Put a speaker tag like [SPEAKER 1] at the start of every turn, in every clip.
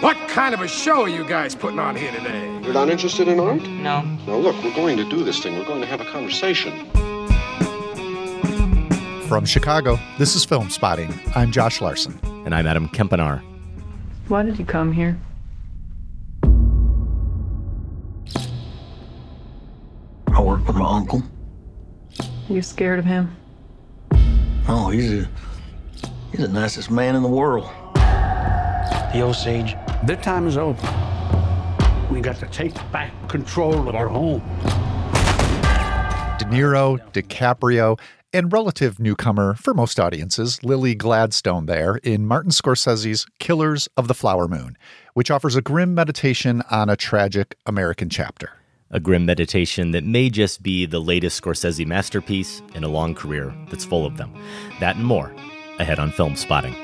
[SPEAKER 1] What kind of a show are you guys putting on here today?
[SPEAKER 2] You're not interested in art?
[SPEAKER 3] No.
[SPEAKER 2] Now, look, we're going to do this thing. We're going to have a conversation.
[SPEAKER 4] From Chicago, this is Filmspotting. I'm Josh Larsen.
[SPEAKER 5] And I'm Adam Kempenaar.
[SPEAKER 3] Why did you come here?
[SPEAKER 6] I work with my uncle.
[SPEAKER 3] You scared of him?
[SPEAKER 6] Oh, he's a, he's the nicest man in the world.
[SPEAKER 7] The Osage.
[SPEAKER 8] Their time is over. We got to take back control of our home.
[SPEAKER 4] De Niro, DiCaprio, and relative newcomer for most audiences, Lily Gladstone there in Martin Scorsese's Killers of the Flower Moon, which offers a grim meditation on a tragic American chapter.
[SPEAKER 5] A grim meditation that may just be the latest Scorsese masterpiece in a long career that's full of them. That and more ahead on
[SPEAKER 9] Filmspotting.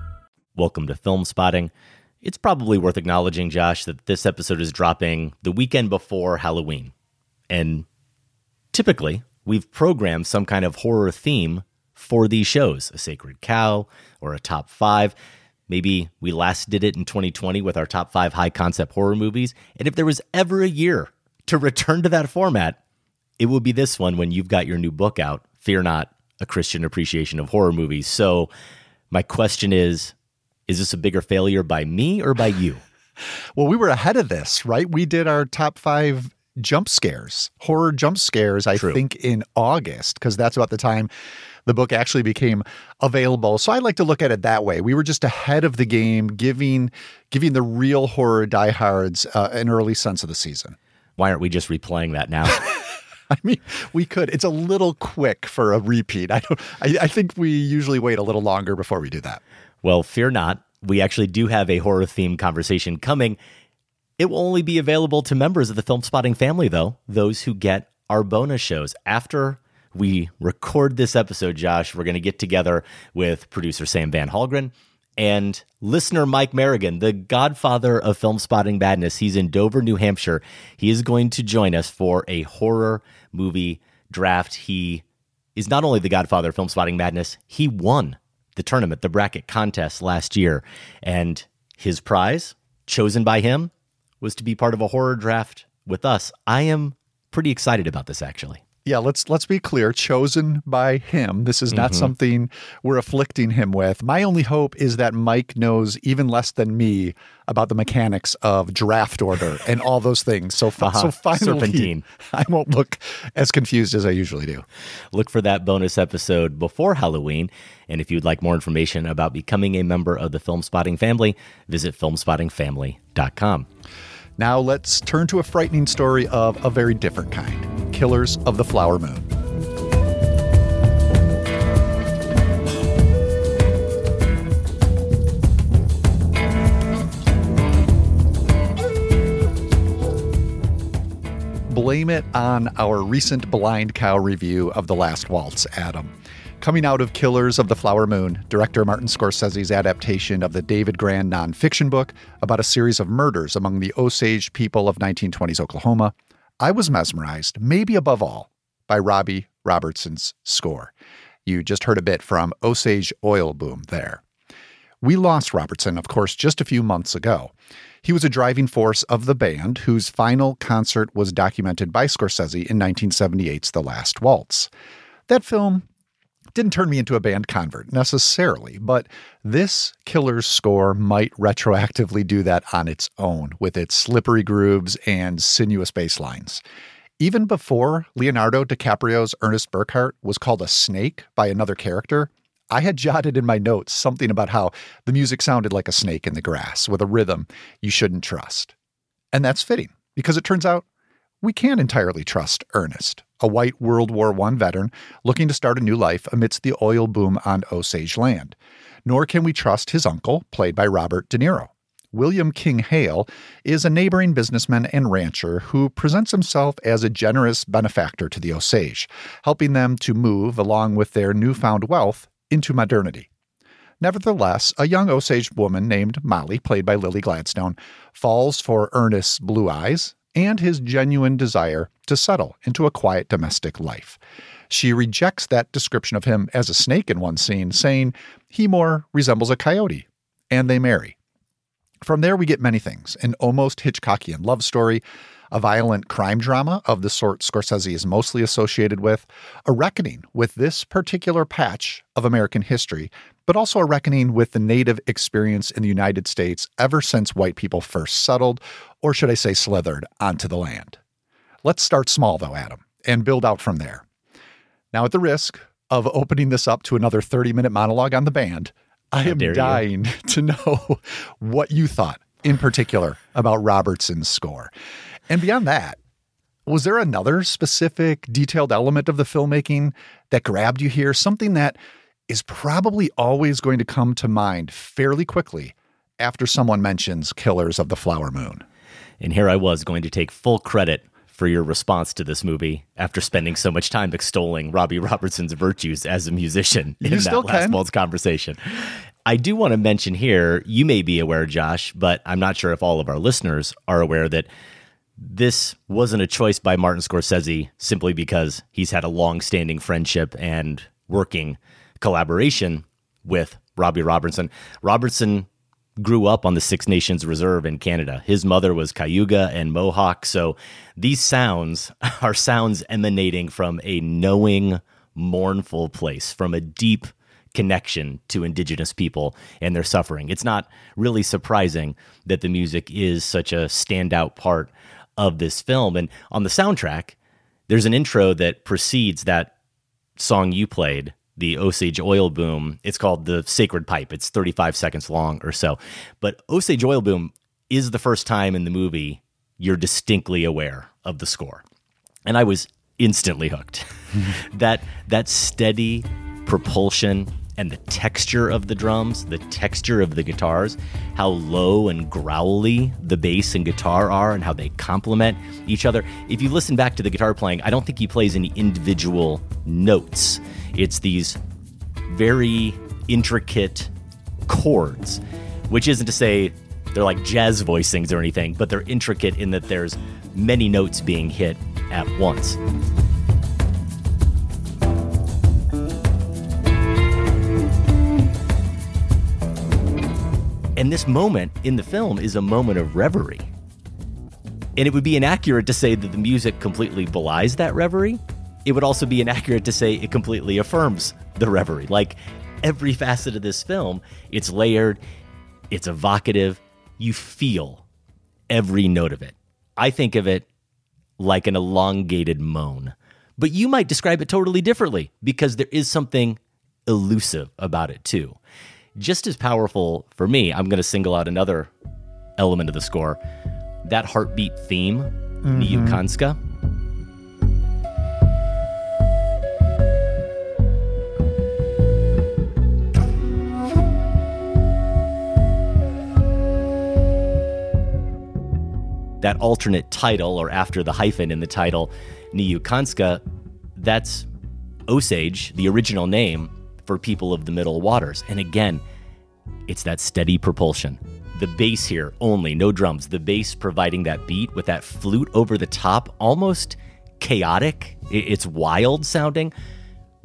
[SPEAKER 5] Welcome to Filmspotting. It's probably worth acknowledging, Josh, that this episode is dropping the weekend before Halloween. And typically, we've programmed some kind of horror theme for these shows a sacred cow or a top five. Maybe we last did it in 2020 with our top five high concept horror movies. And if there was ever a year to return to that format, it would be this one when you've got your new book out, Fear Not, a Christian Appreciation of Horror Movies. So, my question is is this a bigger failure by me or by you?
[SPEAKER 4] well, we were ahead of this, right? We did our top five jump scares, horror jump scares, I
[SPEAKER 5] True.
[SPEAKER 4] think in August, because that's about the time the book actually became available. So I like to look at it that way. We were just ahead of the game, giving giving the real horror diehards uh, an early sense of the season.
[SPEAKER 5] Why aren't we just replaying that now?
[SPEAKER 4] I mean, we could. It's a little quick for a repeat. I don't. I, I think we usually wait a little longer before we do that.
[SPEAKER 5] Well, fear not. We actually do have a horror themed conversation coming. It will only be available to members of the Filmspotting family, though, those who get our bonus shows. After we record this episode, Josh, we're going to get together with producer Sam Van Hallgren and listener Mike Merrigan, the godfather of Filmspotting Badness. He's in Dover, New Hampshire. He is going to join us for a horror movie draft. He is not only the godfather of Filmspotting Madness, he won the tournament, the bracket contest last year. And his prize, chosen by him, was to be part of a horror draft with us. I am pretty excited about this, actually.
[SPEAKER 4] Yeah, let's let's be clear. Chosen by him. This is not
[SPEAKER 5] Mhm.
[SPEAKER 4] something we're afflicting him with. My only hope is that Mike knows even less than me about the mechanics of draft order and all those things. So, fi-
[SPEAKER 5] Uh-huh.
[SPEAKER 4] so finally,
[SPEAKER 5] Serpentine.
[SPEAKER 4] I won't look as confused as I usually do.
[SPEAKER 5] Look for that bonus episode before Halloween. And if you'd like more information about becoming a member of the Filmspotting family, visit filmspottingfamily.com.
[SPEAKER 4] Now let's turn to a frightening story of a very different kind: Killers of the Flower Moon. Blame it on our recent blind cow review of The Last Waltz, Adam. Coming out of Killers of the Flower Moon, director Martin Scorsese's adaptation of the David Grann nonfiction book about a series of murders among the Osage people of 1920s Oklahoma, I was mesmerized, maybe above all, by Robbie Robertson's score. You just heard a bit from Osage Oil Boom there. We lost Robertson, of course, just a few months ago. He was a driving force of the band, whose final concert was documented by Scorsese in 1978's The Last Waltz. That film didn't turn me into a band convert necessarily, but this killer's score might retroactively do that on its own with its slippery grooves and sinuous bass lines. Even before Leonardo DiCaprio's Ernest Burkhart was called a snake by another character, I had jotted in my notes something about how the music sounded like a snake in the grass with a rhythm you shouldn't trust. And that's fitting because it turns out we can't entirely trust Ernest, a white World War I veteran looking to start a new life amidst the oil boom on Osage land. Nor can we trust his uncle, played by Robert De Niro. William King Hale is a neighboring businessman and rancher who presents himself as a generous benefactor to the Osage, helping them to move, along with their newfound wealth, into modernity. Nevertheless, a young Osage woman named Molly, played by Lily Gladstone, falls for Ernest's blue eyes and his genuine desire to settle into a quiet domestic life. She rejects that description of him as a snake in one scene, saying he more resembles a coyote, and they marry. From there, we get many things an almost Hitchcockian love story, a violent crime drama of the sort Scorsese is mostly associated with, a reckoning with this particular patch of American history, but also a reckoning with the native experience in the United States ever since white people first settled, or should I say slithered, onto the land. Let's start small, though, Adam, and build out from there. Now, at the risk of opening this up to another 30 minute monologue on the band, I am dying you. to know what you thought in particular about Robertson's score. And beyond that, was there another specific detailed element of the filmmaking that grabbed you here? Something that is probably always going to come to mind fairly quickly after someone mentions Killers of the Flower Moon.
[SPEAKER 5] And here I was going to take full credit for your response to this movie after spending so much time extolling Robbie Robertson's virtues as a musician
[SPEAKER 4] you
[SPEAKER 5] in that last Waltz conversation. I do want to mention here, you may be aware, Josh, but I'm not sure if all of our listeners are aware that this wasn't a choice by Martin Scorsese simply because he's had a long standing friendship and working collaboration with Robbie Robertson. Robertson grew up on the Six Nations Reserve in Canada. His mother was Cayuga and Mohawk. So these sounds are sounds emanating from a knowing, mournful place, from a deep connection to indigenous people and their suffering. It's not really surprising that the music is such a standout part of this film. And on the soundtrack, there's an intro that precedes that song you played, the Osage Oil Boom. It's called The Sacred Pipe. It's 35 seconds long or so. But Osage Oil Boom is the first time in the movie you're distinctly aware of the score. And I was instantly hooked. that that steady propulsion and the texture of the drums, the texture of the guitars, how low and growly the bass and guitar are, and how they complement each other. If you listen back to the guitar playing, I don't think he plays any individual notes. It's these very intricate chords, which isn't to say they're like jazz voicings or anything, but they're intricate in that there's many notes being hit at once. And this moment in the film is a moment of reverie. And it would be inaccurate to say that the music completely belies that reverie. It would also be inaccurate to say it completely affirms the reverie. Like every facet of this film, it's layered, it's evocative. You feel every note of it. I think of it like an elongated moan. But you might describe it totally differently because there is something elusive about it too just as powerful for me, I'm going to single out another element of the score that heartbeat theme, mm-hmm. Niukanska. That alternate title, or after the hyphen in the title, Niukanska, that's Osage, the original name, for people of the middle waters. And again, it's that steady propulsion. The bass here only, no drums. The bass providing that beat with that flute over the top, almost chaotic. It's wild sounding,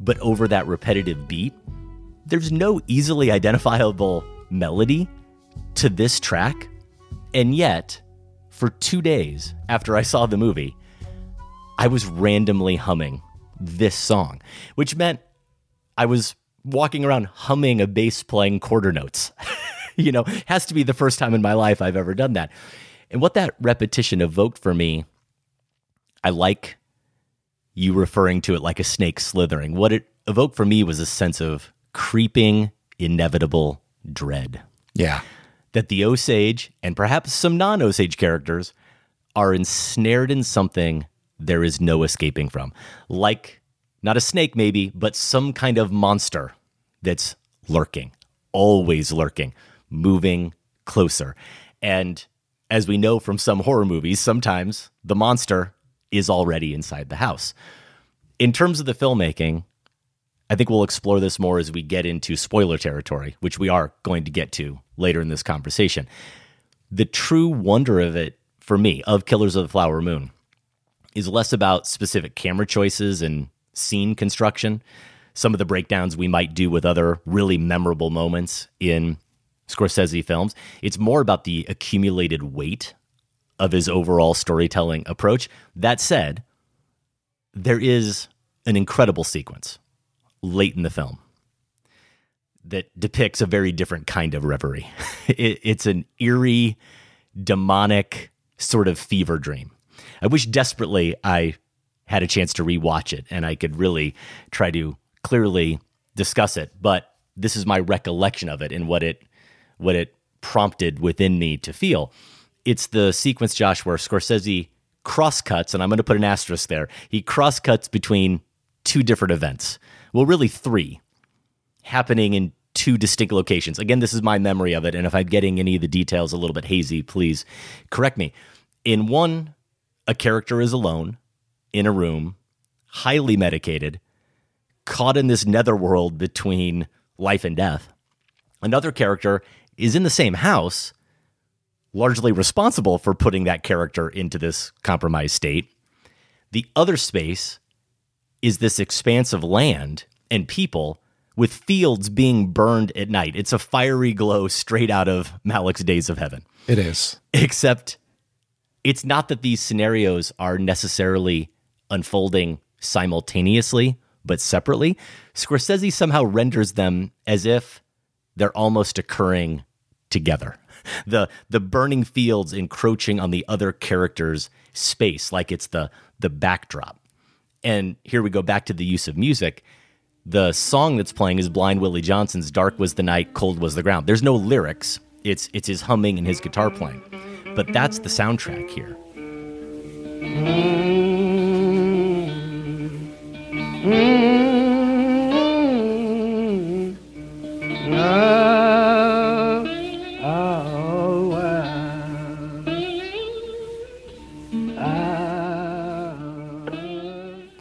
[SPEAKER 5] but over that repetitive beat. There's no easily identifiable melody to this track. And yet, for two days after I saw the movie, I was randomly humming this song, which meant I was walking around humming a bass playing quarter notes. you know, has to be the first time in my life I've ever done that. And what that repetition evoked for me, I like you referring to it like a snake slithering. What it evoked for me was a sense of creeping, inevitable dread.
[SPEAKER 4] Yeah.
[SPEAKER 5] That the Osage and perhaps some non Osage characters are ensnared in something there is no escaping from. Like, not a snake maybe, but some kind of monster that's lurking, always lurking, moving closer. And as we know from some horror movies, sometimes the monster is already inside the house. In terms of the filmmaking, I think we'll explore this more as we get into spoiler territory, which we are going to get to later in this conversation. The true wonder of it, for me, of Killers of the Flower Moon, is less about specific camera choices and scene construction. Some of the breakdowns we might do with other really memorable moments in Scorsese films. It's more about the accumulated weight of his overall storytelling approach. That said, there is an incredible sequence late in the film that depicts a very different kind of reverie. It, it's an eerie, demonic sort of fever dream. I wish desperately I had a chance to rewatch it and I could really try to clearly discuss it, but this is my recollection of it and what it what it prompted within me to feel. It's the sequence, Josh, where Scorsese crosscuts, and I'm going to put an asterisk there. He crosscuts between two different events. Well, really three, happening in two distinct locations. Again, this is my memory of it, and if I'm getting any of the details a little bit hazy, please correct me. In one, a character is alone in a room, highly medicated, caught in this netherworld between life and death. Another character is in the same house, largely responsible for putting that character into this compromised state. The other space is this expanse of land and people with fields being burned at night. It's a fiery glow straight out of Malick's Days of Heaven.
[SPEAKER 4] It is.
[SPEAKER 5] Except it's not that these scenarios are necessarily unfolding simultaneously, but separately. Scorsese somehow renders them as if they're almost occurring together. The the burning fields encroaching on the other character's space, like it's the the backdrop. And here we go back to the use of music. The song that's playing is Blind Willie Johnson's "Dark Was the Night, Cold Was the Ground." There's no lyrics. It's it's his humming and his guitar playing, but that's the soundtrack here. Mm-hmm.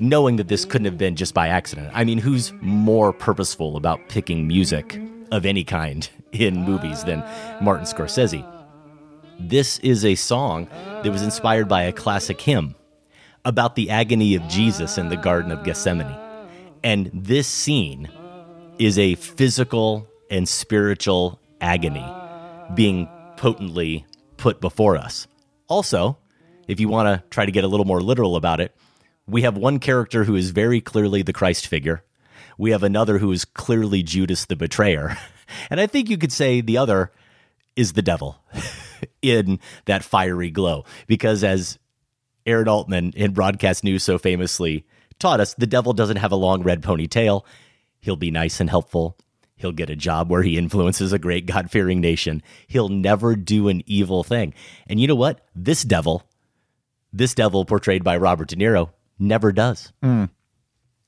[SPEAKER 5] Knowing that this couldn't have been just by accident. I mean, who's more purposeful about picking music of any kind in movies than Martin Scorsese? This is a song that was inspired by a classic hymn about the agony of Jesus in the Garden of Gethsemane. And this scene is a physical and spiritual agony being potently put before us. Also, if you want to try to get a little more literal about it, we have one character who is very clearly the Christ figure. We have another who is clearly Judas the betrayer. And I think you could say the other is the devil in that fiery glow. Because as Aaron Altman in broadcast news so famously taught us, the devil doesn't have a long red ponytail. He'll be nice and helpful. He'll get a job where he influences a great God fearing nation. He'll never do an evil thing. And you know what? This devil, this devil portrayed by Robert De Niro, never does.
[SPEAKER 4] Mm.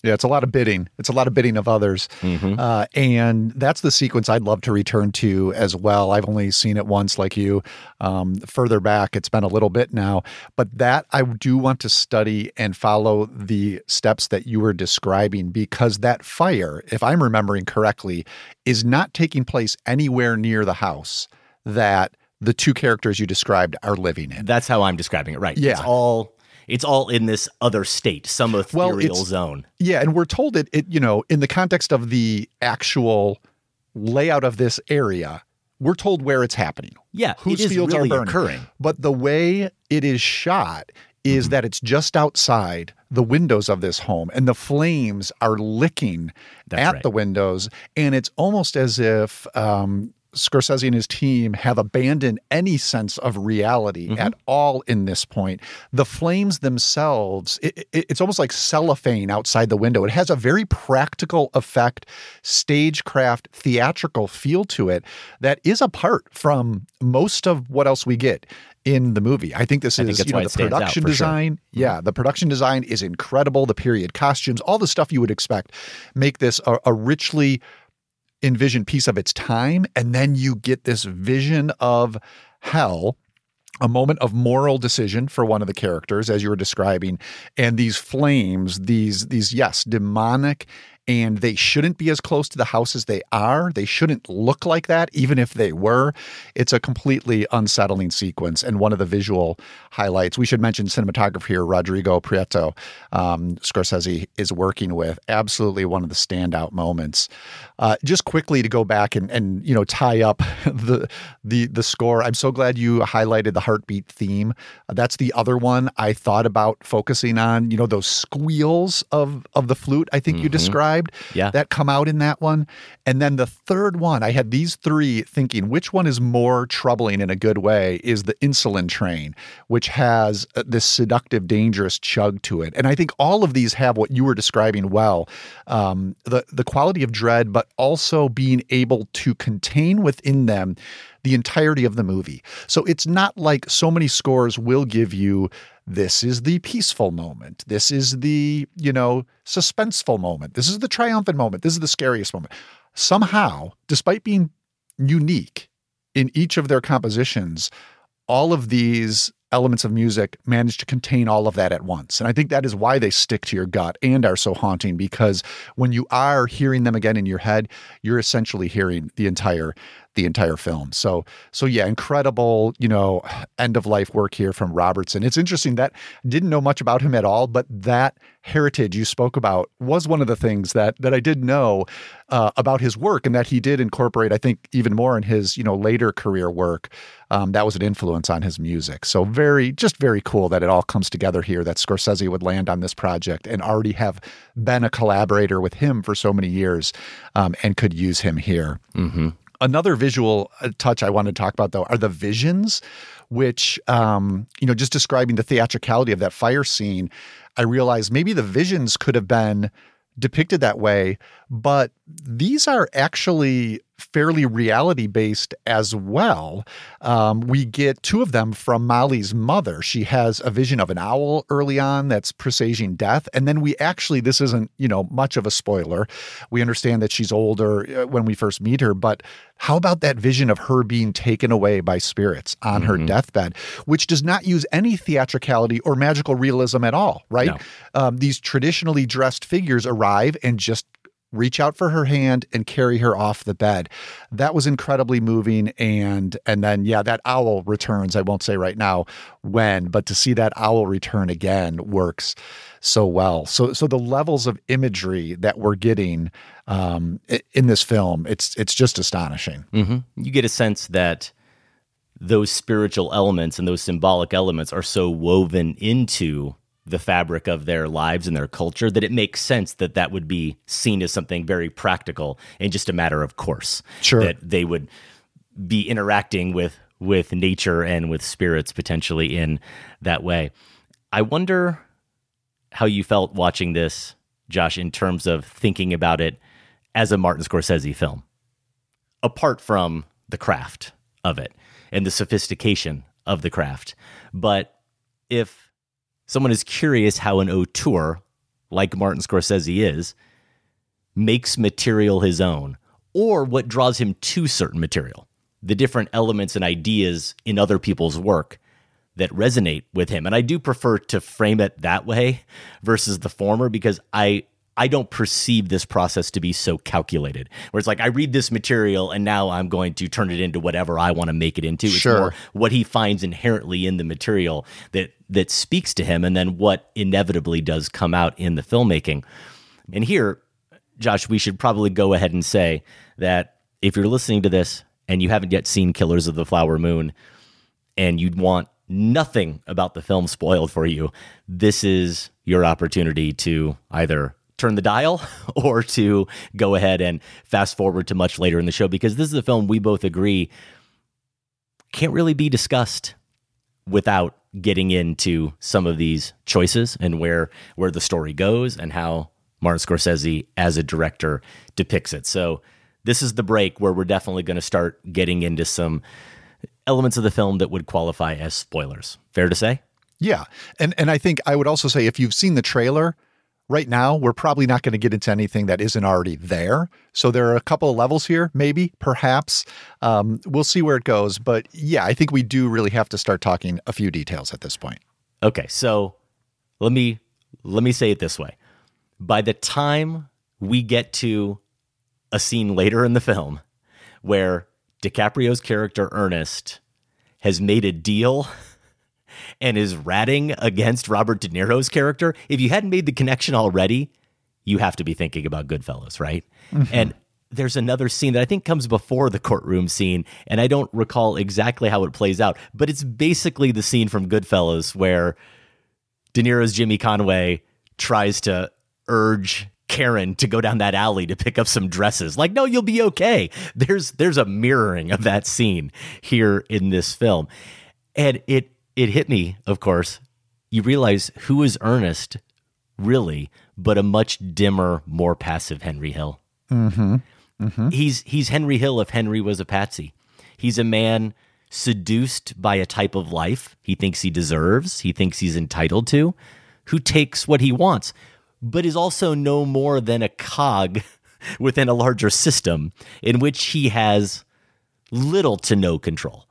[SPEAKER 4] Yeah, it's a lot of bidding. It's a lot of bidding of others.
[SPEAKER 5] Mm-hmm.
[SPEAKER 4] Uh, and that's the sequence I'd love to return to as well. I've only seen it once, like you. Um, further back, it's been a little bit now. But that I do want to study and follow the steps that you were describing because that fire, if I'm remembering correctly, is not taking place anywhere near the house that the two characters you described are living in.
[SPEAKER 5] That's how I'm describing it, right?
[SPEAKER 4] Yeah.
[SPEAKER 5] It's all it's all in this other state, some ethereal
[SPEAKER 4] Well,
[SPEAKER 5] zone.
[SPEAKER 4] Yeah, and we're told it, it, you know, in the context of the actual layout of this area, we're told where it's happening.
[SPEAKER 5] Yeah,
[SPEAKER 4] whose fields
[SPEAKER 5] really
[SPEAKER 4] are burning.
[SPEAKER 5] occurring.
[SPEAKER 4] But the way it is shot is
[SPEAKER 5] Mm-hmm.
[SPEAKER 4] that it's just outside the windows of this home, and the flames are licking
[SPEAKER 5] That's
[SPEAKER 4] at
[SPEAKER 5] right.
[SPEAKER 4] the windows, and it's almost as if. Um, Scorsese and his team have abandoned any sense of reality
[SPEAKER 5] Mm-hmm.
[SPEAKER 4] at all in this point. The flames themselves, it, it- it's almost like cellophane outside the window. It has a very practical effect, stagecraft, theatrical feel to it that is apart from most of what else we get in the movie. I think this
[SPEAKER 5] I
[SPEAKER 4] is
[SPEAKER 5] think
[SPEAKER 4] you know, the
[SPEAKER 5] it stands out,
[SPEAKER 4] production
[SPEAKER 5] for sure.
[SPEAKER 4] design. Yeah, the production design is incredible. The period costumes, all the stuff you would expect, make this a, a richly envisioned piece of its time. And then you get this vision of hell. A moment of moral decision for one of the characters, as you were describing, and these flames, these these yes, demonic, and they shouldn't be as close to the house as they are. They shouldn't look like that, even if they were. It's a completely unsettling sequence, and one of the visual highlights. We should mention cinematographer here, Rodrigo Prieto. Um, Scorsese is working with absolutely one of the standout moments. Uh, just quickly to go back and and you know tie up the the the score. I'm so glad you highlighted the heartbeat theme. That's the other one I thought about focusing on. You know those squeals of of the flute. I think you described
[SPEAKER 5] Yeah.
[SPEAKER 4] that come out in that one. And then the third one, I had these three thinking which one is more troubling in a good way is the insulin train, which has uh, this seductive, dangerous chug to it. And I think all of these have what you were describing well um, the, the quality of dread, but also being able to contain within them the entirety of the movie. So it's not like so many scores will give you this is the peaceful moment. This is the, you know, suspenseful moment. This is the triumphant moment. This is the scariest moment. Somehow, despite being unique in each of their compositions, all of these elements of music manage to contain all of that at once. And I think that is why they stick to your gut and are so haunting because when you are hearing them again in your head, you're essentially hearing the entire the entire film. So so yeah, incredible, you know, end of life work here from Robertson. It's interesting that didn't know much about him at all, but that heritage you spoke about was one of the things that that I did know uh, about his work and that he did incorporate, I think, even more in his, you know, later career work. Um, that was an influence on his music. So very, just very cool that it all comes together here. That Scorsese would land on this project and already have been a collaborator with him for so many years, um, and could use him here.
[SPEAKER 5] Mm-hmm.
[SPEAKER 4] Another visual uh, touch I want to talk about, though, are the visions, which, um, you know, just describing the theatricality of that fire scene, I realized maybe the visions could have been depicted that way, but these are actually fairly reality based as well. Um, we get two of them from Molly's mother. She has a vision of an owl early on that's presaging death. And then we actually, this isn't, you know, much of a spoiler. We understand that she's older uh, when we first meet her, but how about that vision of her being taken away by spirits on her deathbed, which does not use any theatricality or magical realism at all, right?
[SPEAKER 5] No.
[SPEAKER 4] Um, these traditionally dressed figures arrive and just reach out for her hand and carry her off the bed. That was incredibly moving and and then yeah, that owl returns. I won't say right now when, but to see that owl return again works so well. So so the levels of imagery that we're getting um, in this film, it's it's just astonishing.
[SPEAKER 5] hmm You get a sense that those spiritual elements and those symbolic elements are so woven into the fabric of their lives and their culture that it makes sense that that would be seen as something very practical and just a matter of course.
[SPEAKER 4] Sure.
[SPEAKER 5] That they would be interacting with with nature and with spirits potentially in that way. I wonder how you felt watching this, Josh, in terms of thinking about it as a Martin Scorsese film apart from the craft of it and the sophistication of the craft. But if someone is curious how an auteur like Martin Scorsese is, makes material his own or what draws him to certain material, the different elements and ideas in other people's work that resonate with him. And I do prefer to frame it that way versus the former because I I don't perceive this process to be so calculated. Where it's like I read this material and now I'm going to turn it into whatever I want to make it into. It's
[SPEAKER 4] Sure.
[SPEAKER 5] more what he finds inherently in the material that that speaks to him and then what inevitably does come out in the filmmaking. And here, Josh, we should probably go ahead and say that if you're listening to this and you haven't yet seen Killers of the Flower Moon and you'd want nothing about the film spoiled for you, this is your opportunity to either turn the dial or to go ahead and fast forward to much later in the show because this is a film we both agree can't really be discussed without getting into some of these choices and where where the story goes and how Martin Scorsese as a director depicts it. So this is the break where we're definitely going to start getting into some elements of the film that would qualify as spoilers. Fair to say?
[SPEAKER 4] Yeah. And and I think I would also say if you've seen the trailer, right now we're probably not going to get into anything that isn't already there. So there are a couple of levels here, maybe, perhaps. Um, we'll see where it goes. But yeah, I think we do really have to start talking a few details at this point.
[SPEAKER 5] Okay, so let me let me say it this way. By the time we get to a scene later in the film where DiCaprio's character Ernest has made a deal and is ratting against Robert De Niro's character, if you hadn't made the connection already, you have to be thinking about Goodfellas, right?
[SPEAKER 4] Mhm.
[SPEAKER 5] And there's another scene that I think comes before the courtroom scene, and I don't recall exactly how it plays out, but it's basically the scene from Goodfellas where De Niro's Jimmy Conway tries to urge Karen to go down that alley to pick up some dresses. Like, no, you'll be okay. There's there's a mirroring of that scene here in this film. And it it hit me, of course. You realize who is Ernest really, but a much dimmer, more passive Henry Hill.
[SPEAKER 4] Mm-hmm. Mm-hmm.
[SPEAKER 5] He's he's Henry Hill if Henry was a patsy. He's a man seduced by a type of life he thinks he deserves, he thinks he's entitled to, who takes what he wants, but is also no more than a cog within a larger system in which he has little to no control.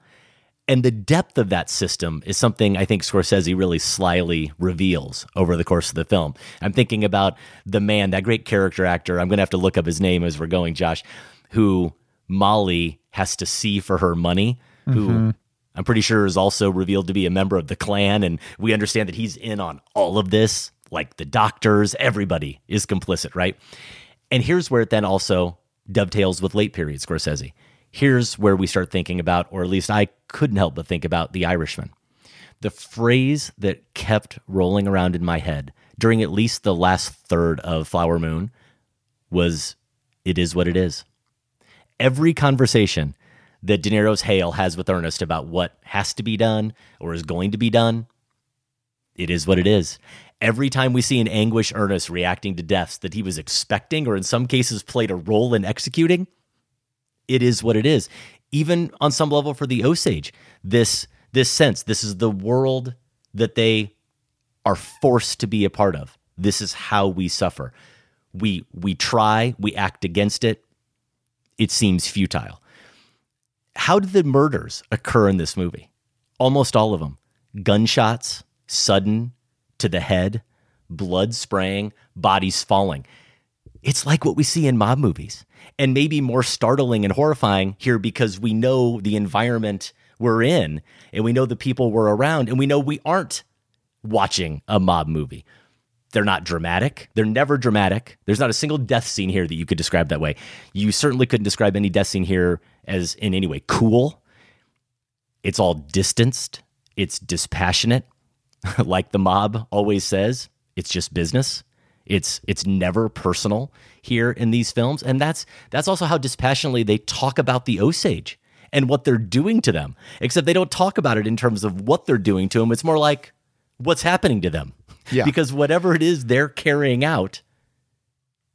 [SPEAKER 5] And the depth of that system is something I think Scorsese really slyly reveals over the course of the film. I'm thinking about the man, that great character actor. I'm going to have to look up his name as we're going, Josh, who Molly has to see for her money, who
[SPEAKER 4] Mhm.
[SPEAKER 5] I'm pretty sure is also revealed to be a member of the clan. And we understand that he's in on all of this, like the doctors, everybody is complicit, right? And here's where it then also dovetails with late period Scorsese. Here's where we start thinking about, or at least I couldn't help but think about The Irishman. The phrase that kept rolling around in my head during at least the last third of Flower Moon was, It is what it is. Every conversation that De Niro's Hale has with Ernest about what has to be done or is going to be done, it is what it is. Every time we see an anguish Ernest reacting to deaths that he was expecting or in some cases played a role in executing, it is what it is. Even on some level for the Osage, this this sense, this is the world that they are forced to be a part of. This is how we suffer. We we try, we act against it. It seems futile. How did the murders occur in this movie? Almost all of them. Gunshots, sudden, to the head, blood spraying, bodies falling. It's like what we see in mob movies, and maybe more startling and horrifying here because we know the environment we're in, and we know the people we're around, and we know we aren't watching a mob movie. They're not dramatic. They're never dramatic. There's not a single death scene here that you could describe that way. You certainly couldn't describe any death scene here as in any way cool. It's all distanced. It's dispassionate. like the mob always says, it's just business. It's it's never personal here in these films, and that's that's also how dispassionately they talk about the Osage and what they're doing to them. Except they don't talk about it in terms of what they're doing to them. It's more like what's happening to them.
[SPEAKER 4] Yeah.
[SPEAKER 5] Because whatever it is they're carrying out,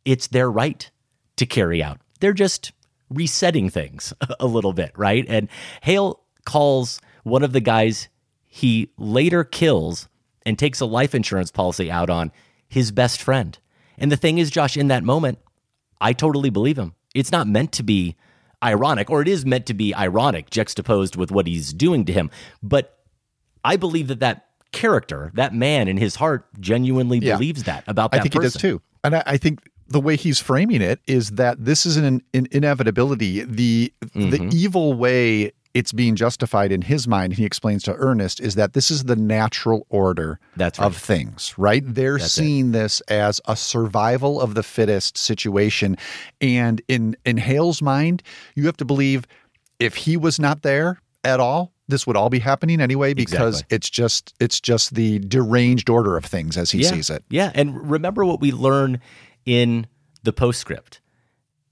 [SPEAKER 5] it's their right to carry out. They're just resetting things a little bit, right? And Hale calls one of the guys he later kills and takes a life insurance policy out on his best friend. And the thing is, Josh, in that moment, I totally believe him. It's not meant to be ironic, or it is meant to be ironic, juxtaposed with what he's doing to him. But I believe that that character, that man in his heart, genuinely
[SPEAKER 4] Yeah.
[SPEAKER 5] believes that about that
[SPEAKER 4] I think
[SPEAKER 5] person.
[SPEAKER 4] he does too. And I, I think the way he's framing it is that this is an, an inevitability. The the
[SPEAKER 5] Mm-hmm.
[SPEAKER 4] evil way it's being justified in his mind, he explains to Ernest, is that this is the natural order
[SPEAKER 5] That's
[SPEAKER 4] of things, right? They're
[SPEAKER 5] That's it.
[SPEAKER 4] seeing this as a survival of the fittest situation. And in in Hale's mind, you have to believe if he was not there at all, this would all be happening anyway because
[SPEAKER 5] Exactly.
[SPEAKER 4] it's just it's just the deranged order of things as he
[SPEAKER 5] yeah.
[SPEAKER 4] sees it.
[SPEAKER 5] Yeah. And remember what we learn in the postscript.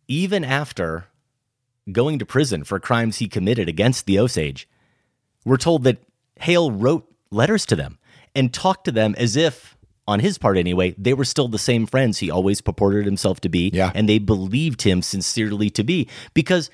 [SPEAKER 5] Even after going to prison for crimes he committed against the Osage, we're told that Hale wrote letters to them and talked to them as if, on his part anyway, they were still the same friends he always purported himself to be.
[SPEAKER 4] Yeah.
[SPEAKER 5] And they believed him sincerely to be because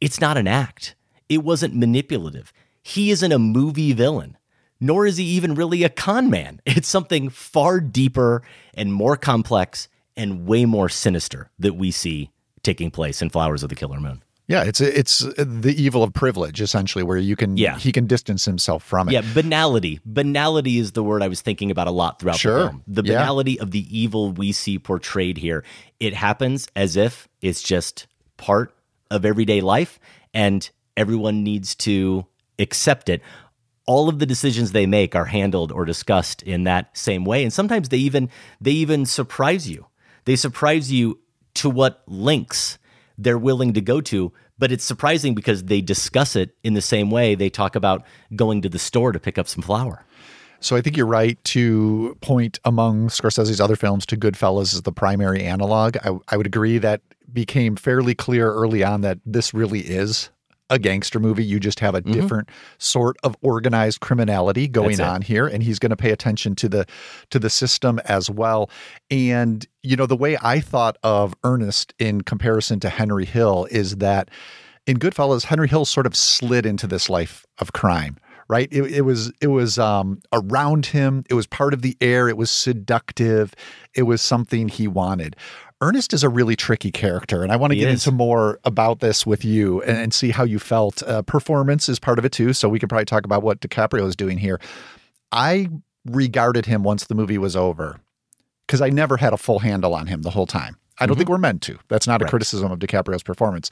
[SPEAKER 5] it's not an act. It wasn't manipulative. He isn't a movie villain, nor is he even really a con man. It's something far deeper and more complex and way more sinister that we see taking place in Flowers of the Killer Moon.
[SPEAKER 4] Yeah, it's it's the evil of privilege essentially, where you can
[SPEAKER 5] Yeah.
[SPEAKER 4] he can distance himself from it.
[SPEAKER 5] Yeah, banality. Banality is the word I was thinking about a lot throughout
[SPEAKER 4] Sure.
[SPEAKER 5] the film. The
[SPEAKER 4] Yeah.
[SPEAKER 5] banality of the evil we see portrayed here. It happens as if it's just part of everyday life and everyone needs to accept it. All of the decisions they make are handled or discussed in that same way and sometimes they even they even surprise you. They surprise you to what lengths they're willing to go to, but it's surprising because they discuss it in the same way they talk about going to the store to pick up some flour.
[SPEAKER 4] So I think you're right to point among Scorsese's other films to Goodfellas as the primary analog. I, I would agree that became fairly clear early on that this really is a gangster movie. You just have a different sort of organized criminality going on here, and he's going to pay attention to the to the system as well. And you know the way I thought of Ernest in comparison to Henry Hill is that in Goodfellas, Henry Hill sort of slid into this life of crime. Right, it, it was it was um, around him. It was part of the air. It was seductive. It was something he wanted. Ernest is a really tricky character, and I want to
[SPEAKER 5] He
[SPEAKER 4] get
[SPEAKER 5] is.
[SPEAKER 4] into more about this with you and, and see how you felt. Uh, performance is part of it too, so we could probably talk about what DiCaprio is doing here. I regarded him once the movie was over because I never had a full handle on him the whole time. I don't think we're meant to. That's not a criticism of DiCaprio's performance.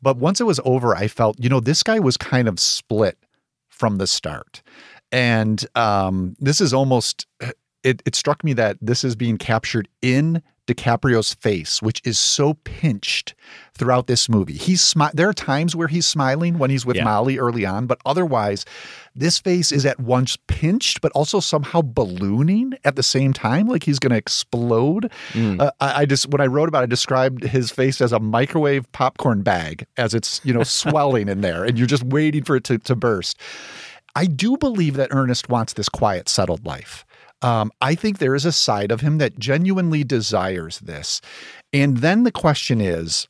[SPEAKER 4] But once it was over, I felt, you know, this guy was kind of split from the start. And um, this is almost, it, it struck me that this is being captured in DiCaprio's face, which is so pinched throughout this movie. He's smi- there are times where he's smiling when he's with
[SPEAKER 5] Yeah.
[SPEAKER 4] Molly early on, but otherwise, this face is at once pinched, but also somehow ballooning at the same time, like he's going to explode. Uh, I, I just when I wrote about it, I described his face as a microwave popcorn bag as it's you know swelling in there, and you're just waiting for it to to burst. I do believe that Ernest wants this quiet, settled life. Um, I think there is a side of him that genuinely desires this. And then the question is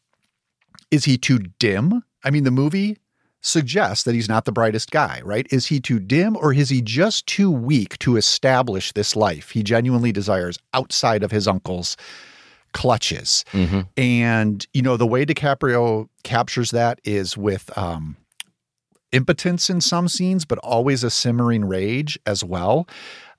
[SPEAKER 4] is he too dim? I mean, the movie suggests that he's not the brightest guy, right? Is he too dim or is he just too weak to establish this life he genuinely desires outside of his uncle's clutches? And, you know, the way DiCaprio captures that is with um, impotence in some scenes, but always a simmering rage as well.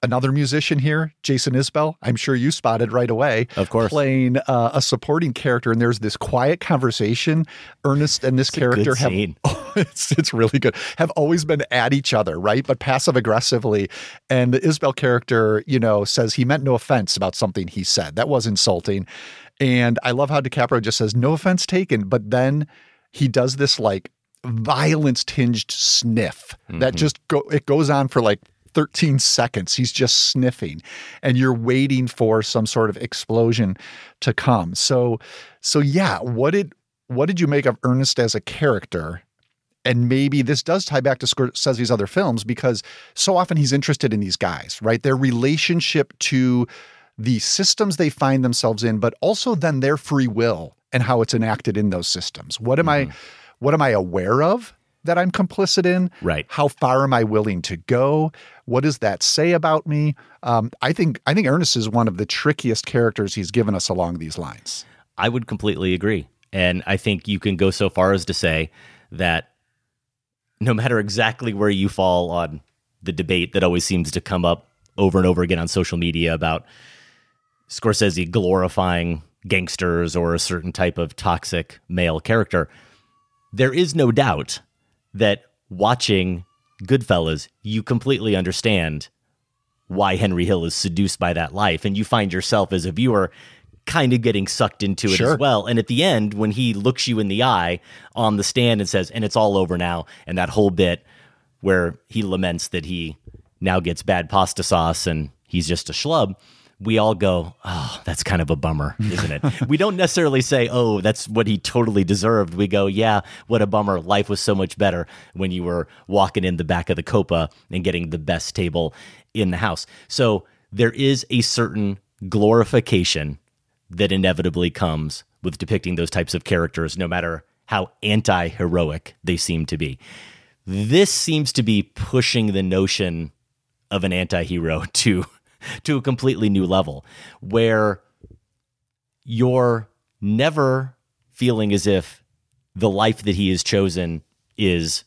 [SPEAKER 4] Another musician here, Jason Isbell, I'm sure you spotted right away.
[SPEAKER 5] Of course.
[SPEAKER 4] Playing uh, a supporting character, and there's this quiet conversation. Ernest and this
[SPEAKER 5] It's
[SPEAKER 4] character have
[SPEAKER 5] scene.
[SPEAKER 4] it's it's really good. Have always been at each other, right? But passive aggressively. And the Isbell character, you know, says he meant no offense about something he said. That was insulting. And I love how DiCaprio just says, no offense taken. But then he does this like violence tinged sniff that just go it goes on for like 13 seconds. He's just sniffing and you're waiting for some sort of explosion to come. So so yeah, what did what did you make of Ernest as a character? And maybe this does tie back to Scorsese's other films because so often he's interested in these guys, right? Their relationship to the systems they find themselves in, but also then their free will and how it's enacted in those systems. What am I mm-hmm. what am I aware of that I'm complicit in?
[SPEAKER 5] Right.
[SPEAKER 4] How far am I willing to go? What does that say about me? Um, I think I think Ernest is one of the trickiest characters he's given us along these lines.
[SPEAKER 5] I would completely agree. And I think you can go so far as to say that no matter exactly where you fall on the debate that always seems to come up over and over again on social media about Scorsese glorifying gangsters or a certain type of toxic male character, there is no doubt that watching Goodfellas, you completely understand why Henry Hill is seduced by that life. And you find yourself as a viewer kind of getting sucked into it
[SPEAKER 4] Sure.
[SPEAKER 5] as well. And at the end, when he looks you in the eye on the stand and says, and it's all over now, and that whole bit where he laments that he now gets bad pasta sauce and he's just a schlub, we all go, oh, that's kind of a bummer, isn't it? we don't necessarily say, oh, that's what he totally deserved. We go, yeah, what a bummer. Life was so much better when you were walking in the back of the Copa and getting the best table in the house. So there is a certain glorification that inevitably comes with depicting those types of characters, no matter how anti heroic they seem to be. This seems to be pushing the notion of an anti hero to, to a completely new level where you're never feeling as if the life that he has chosen is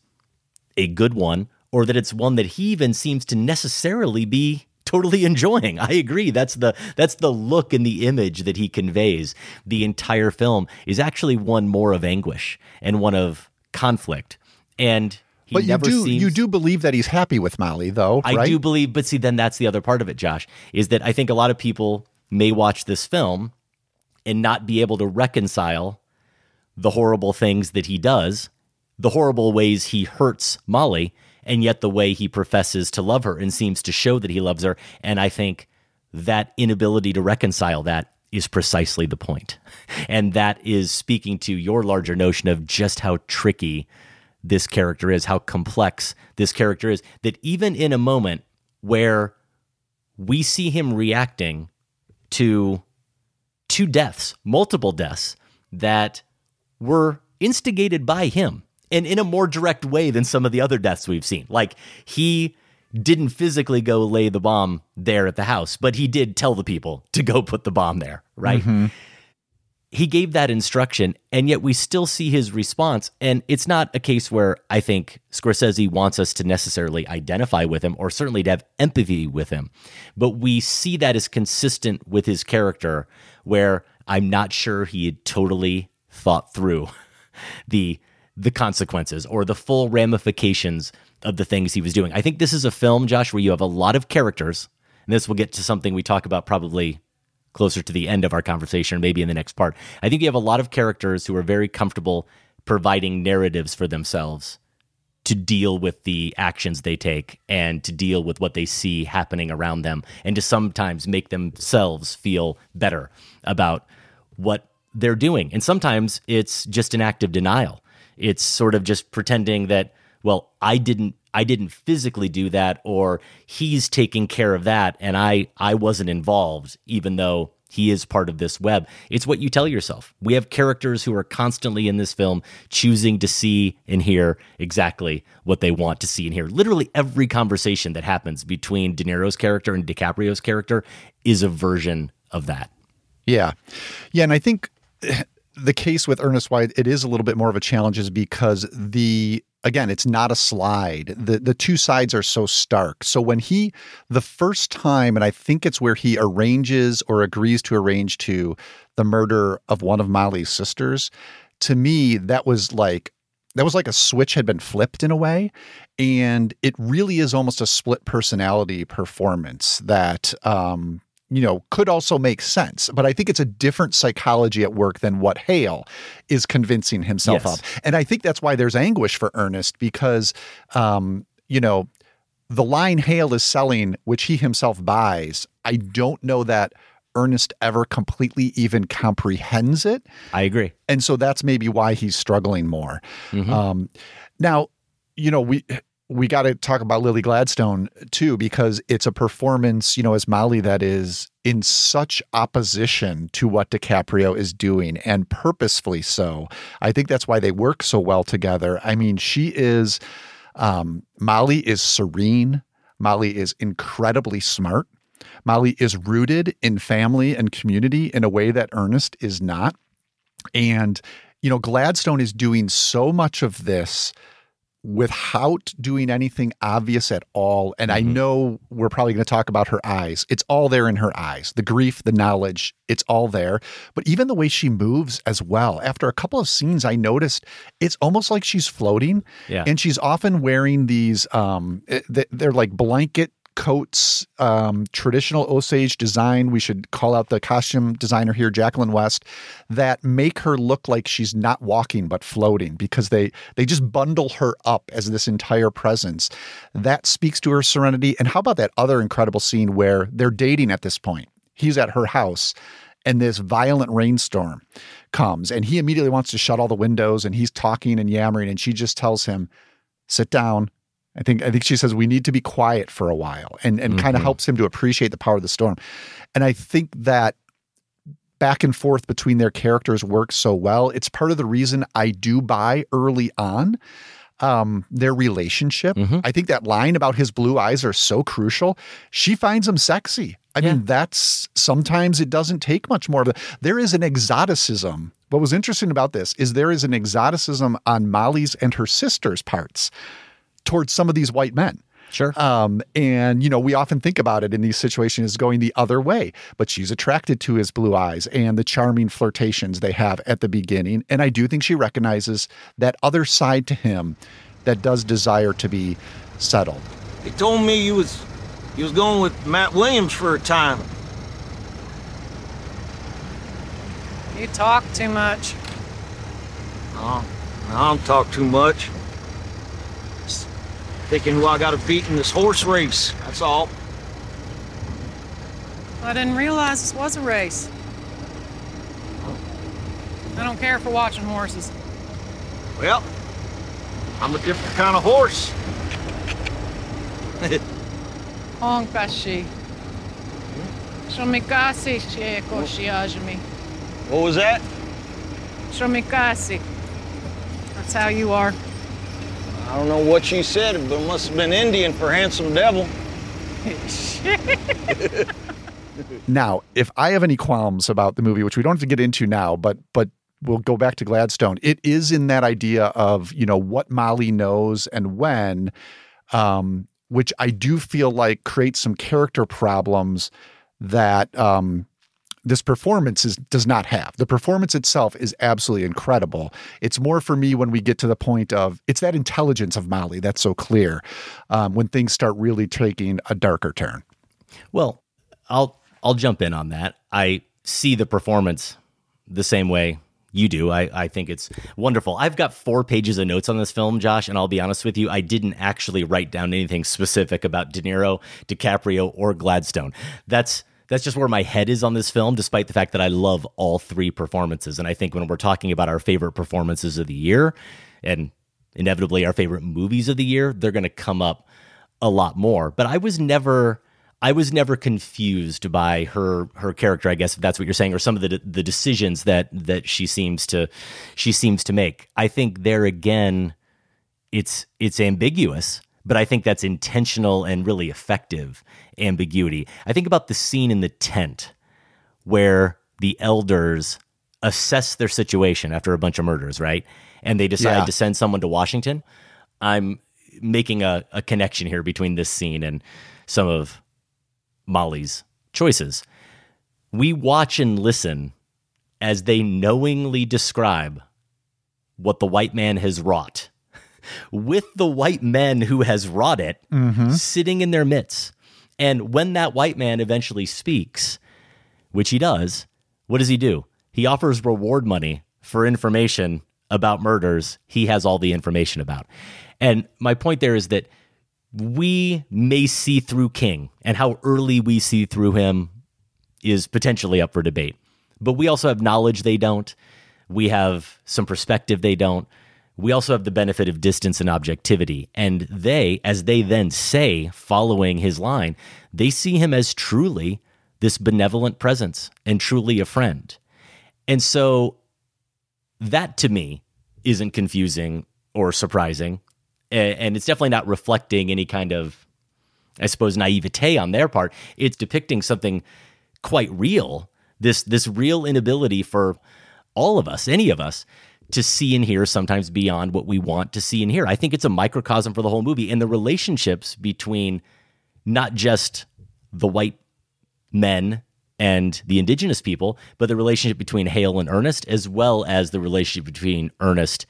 [SPEAKER 5] a good one or that it's one that he even seems to necessarily be totally enjoying. I agree. That's the that's the look and the image that he conveys. The entire film is actually one more of anguish and one of conflict. And he
[SPEAKER 4] but you do
[SPEAKER 5] seems
[SPEAKER 4] you do believe that he's happy with Molly, though,
[SPEAKER 5] I do believe, but see, then that's the other part of it, Josh, is that I think a lot of people may watch this film and not be able to reconcile the horrible things that he does, the horrible ways he hurts Molly, and yet the way he professes to love her and seems to show that he loves her. And I think that inability to reconcile that is precisely the point. And that is speaking to your larger notion of just how tricky this character is, how complex this character is, that even in a moment where we see him reacting to two deaths, multiple deaths that were instigated by him and in a more direct way than some of the other deaths we've seen. Like he didn't physically go lay the bomb there at the house, but he did tell the people to go put the bomb there, right? Mm-hmm. He gave that instruction, and yet we still see his response. And it's not a case where I think Scorsese wants us to necessarily identify with him or certainly to have empathy with him. But we see that as consistent with his character, where I'm not sure he had totally thought through the the consequences or the full ramifications of the things he was doing. I think this is a film, Josh, where you have a lot of characters, and this will get to something we talk about probably closer to the end of our conversation, maybe in the next part. I think you have a lot of characters who are very comfortable providing narratives for themselves to deal with the actions they take and to deal with what they see happening around them and to sometimes make themselves feel better about what they're doing. And sometimes it's just an act of denial. It's sort of just pretending that, well, I didn't I didn't physically do that or he's taking care of that and I I wasn't involved even though he is part of this web. It's what you tell yourself. We have characters who are constantly in this film choosing to see and hear exactly what they want to see and hear. Literally every conversation that happens between De Niro's character and DiCaprio's character is a version of that.
[SPEAKER 4] Yeah. Yeah. And I think the case with Ernest White, it is a little bit more of a challenge is because the again, it's not a slide. The the two sides are so stark. So when he the first time, and I think it's where he arranges or agrees to arrange to the murder of one of Molly's sisters, to me, that was like that was like a switch had been flipped in a way and it really is almost a split personality performance that um you know, could also make sense. But I think it's a different psychology at work than what Hale is convincing himself
[SPEAKER 5] Yes.
[SPEAKER 4] of. And I think that's why there's anguish for Ernest because, um, you know, the line Hale is selling, which he himself buys, I don't know that Ernest ever completely even comprehends it.
[SPEAKER 5] I agree.
[SPEAKER 4] And so that's maybe why he's struggling more.
[SPEAKER 5] Mhm.
[SPEAKER 4] Um, now, you know, we we got to talk about Lily Gladstone too, because it's a performance, you know, as Molly that is in such opposition to what DiCaprio is doing and purposefully so. I think that's why they work so well together. I mean, she is, um, Molly is serene, Molly is incredibly smart. Molly is rooted in family and community in a way that Ernest is not. And, you know, Gladstone is doing so much of this without doing anything obvious at all. And I know we're probably going to talk about her eyes. It's all there in her eyes the grief, the knowledge, it's all there. But even the way she moves as well. After a couple of scenes, I noticed it's almost like she's floating.
[SPEAKER 5] Yeah.
[SPEAKER 4] And she's often wearing these, um, eh, th- they're like blanket coats, um, traditional Osage design. We should call out the costume designer here, Jacqueline West, that make her look like she's not walking but floating because they they just bundle her up as this entire presence. That speaks to her serenity. And how about that other incredible scene where they're dating at this point? He's at her house and this violent rainstorm comes and he immediately wants to shut all the windows and he's talking and yammering and she just tells him sit down I think I think she says we need to be quiet for a while and and kind of helps him to appreciate the power of the storm. And I think that back and forth between their characters works so well. It's part of the reason I do buy early on um their relationship. I think that line about his blue eyes are so crucial. She finds him sexy. I mean, that's sometimes it doesn't take much more of a there is an exoticism. What was interesting about this is there is an exoticism on Molly's and her sister's parts towards some of these white men.
[SPEAKER 5] Sure.
[SPEAKER 4] Um, and you know, we often think about it in these situations going the other way, but she's attracted to his blue eyes and the charming flirtations they have at the beginning. And I do think she recognizes that other side to him that does desire to be settled.
[SPEAKER 10] They told me you was you was going with Matt Williams for a time.
[SPEAKER 11] You talk too much.
[SPEAKER 10] Oh, I don't talk too much. Thinking who I got to beat in this horse race. That's all.
[SPEAKER 11] I didn't realize this was a race. I don't care for watching horses.
[SPEAKER 10] Well, I'm a different kind of horse.
[SPEAKER 11] Honkashi. Shomikasi shieko shiajimi. Oh.
[SPEAKER 10] What was that?
[SPEAKER 11] Shomikasi. That's how you are.
[SPEAKER 10] I don't know what you said, but it must have been Indian for handsome devil.
[SPEAKER 4] Now, if I have any qualms about the movie, which we don't have to get into now, but but we'll go back to Gladstone. It is in that idea of you know what Molly knows and when, um, which I do feel like creates some character problems that um, this performance is does not have. The performance itself is absolutely incredible. It's more for me when we get to the point of it's that intelligence of Molly that's so clear um, when things start really taking a darker turn.
[SPEAKER 5] Well, I'll I'll jump in on that. I see the performance the same way you do. I, I think it's wonderful. I've got four pages of notes on this film, Josh, and I'll be honest with you, I didn't actually write down anything specific about De Niro, DiCaprio, or Gladstone. That's that's just where my head is on this film, despite the fact that I love all three performances. And I think when we're talking about our favorite performances of the year, and inevitably our favorite movies of the year, they're going to come up a lot more. But I was never I was never confused by her her character, I guess if that's what you're saying, or some of the the decisions that that she seems to she seems to make. I think there again, it's it's ambiguous, but I think that's intentional and really effective ambiguity. I think about the scene in the tent where the elders assess their situation after a bunch of murders, right? And they decide
[SPEAKER 4] Yeah.
[SPEAKER 5] to send someone to Washington. I'm making a, a connection here between this scene and some of Molly's choices. We watch and listen as they knowingly describe what the white man has wrought with the white men who has wrought it
[SPEAKER 4] Mhm.
[SPEAKER 5] sitting in their midst. And when that white man eventually speaks, which he does, what does he do? He offers reward money for information about murders he has all the information about. And my point there is that we may see through King, and how early we see through him is potentially up for debate. But we also have knowledge they don't. We have some perspective they don't. We also have the benefit of distance and objectivity. And they, as they then say, following his line, they see him as truly this benevolent presence and truly a friend. And so that to me isn't confusing or surprising. And it's definitely not reflecting any kind of, I suppose, naivete on their part. It's depicting something quite real. This this real inability for all of us, any of us, to see and hear sometimes beyond what we want to see and hear. I think it's a microcosm for the whole movie and the relationships between not just the white men and the indigenous people, but the relationship between Hale and Ernest, as well as the relationship between Ernest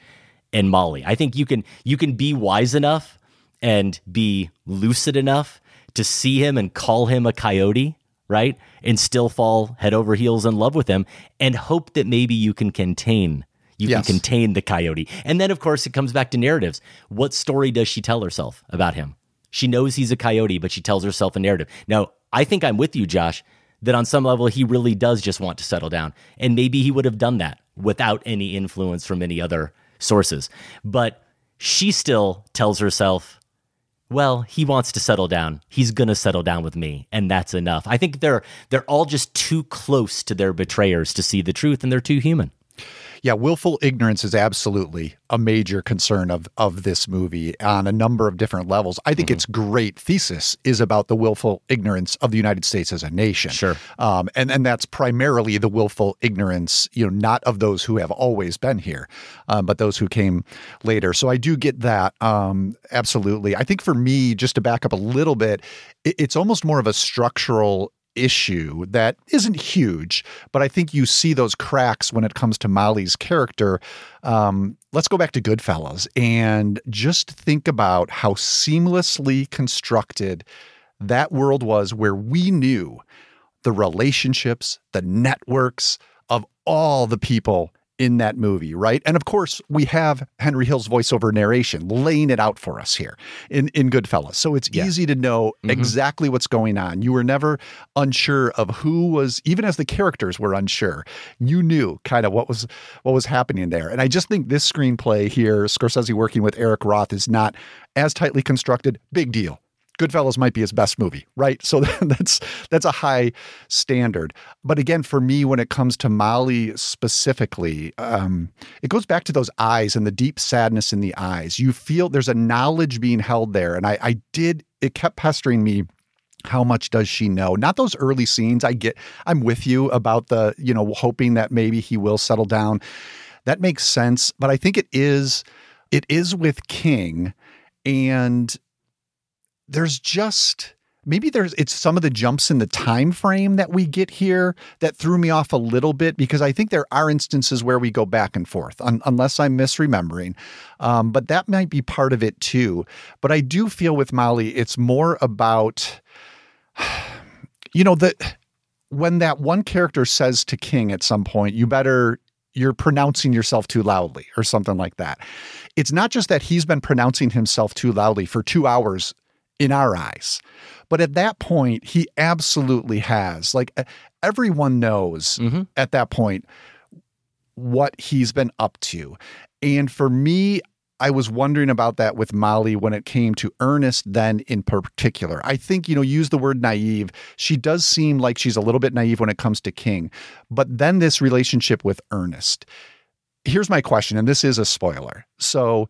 [SPEAKER 5] and Molly. I think you can you can be wise enough and be lucid enough to see him and call him a coyote, right? And still fall head over heels in love with him and hope that maybe you can contain you yes. can contain the coyote. And then of course it comes back to narratives. What story does she tell herself about him? She knows he's a coyote, but she tells herself a narrative. Now, I think I'm with you, Josh, that on some level he really does just want to settle down. And maybe he would have done that without any influence from any other sources. But she still tells herself, well, he wants to settle down. He's going to settle down with me, and that's enough. I think they're they're all just too close to their betrayers to see the truth and they're too human
[SPEAKER 4] yeah, willful ignorance is absolutely a major concern of of this movie on a number of different levels. I think mm-hmm. its great thesis is about the willful ignorance of the United States as a nation.
[SPEAKER 5] Sure,
[SPEAKER 4] um, and and that's primarily the willful ignorance, you know, not of those who have always been here, um, but those who came later. So I do get that um, absolutely. I think for me, just to back up a little bit, it, it's almost more of a structural issue that isn't huge, but I think you see those cracks when it comes to Molly's character. Um, let's go back to Goodfellas and just think about how seamlessly constructed that world was, where we knew the relationships, the networks of all the people in that movie, right? And of course, we have Henry Hill's voiceover narration laying it out for us here in, in Goodfellas. So it's yeah. easy to know mm-hmm. exactly what's going on. You were never unsure of who was, even as the characters were unsure, you knew kind of what was what was happening there. And I just think this screenplay here, Scorsese working with Eric Roth, is not as tightly constructed. Big deal. Goodfellas might be his best movie, right? So that's that's a high standard. But again, for me, when it comes to Molly specifically, um, it goes back to those eyes and the deep sadness in the eyes. You feel there's a knowledge being held there, and I, I did. It kept pestering me how much does she know not those early scenes i get i'm with you about the you know hoping that maybe he will settle down that makes sense but i think it is it is with king and there's just maybe there's it's some of the jumps in the time frame that we get here that threw me off a little bit because I think there are instances where we go back and forth un, unless I'm misremembering. Um, but that might be part of it too. But I do feel with Molly it's more about you know that when that one character says to King at some point you better you're pronouncing yourself too loudly or something like that. It's not just that he's been pronouncing himself too loudly for 2 hours in our eyes. But at that point, he absolutely has. Like everyone knows mm-hmm. at that point what he's been up to. And for me, I was wondering about that with Molly when it came to Ernest, then in particular. I think, you know, use the word naive. She does seem like she's a little bit naive when it comes to King. But then this relationship with Ernest. Here's my question, and this is a spoiler. So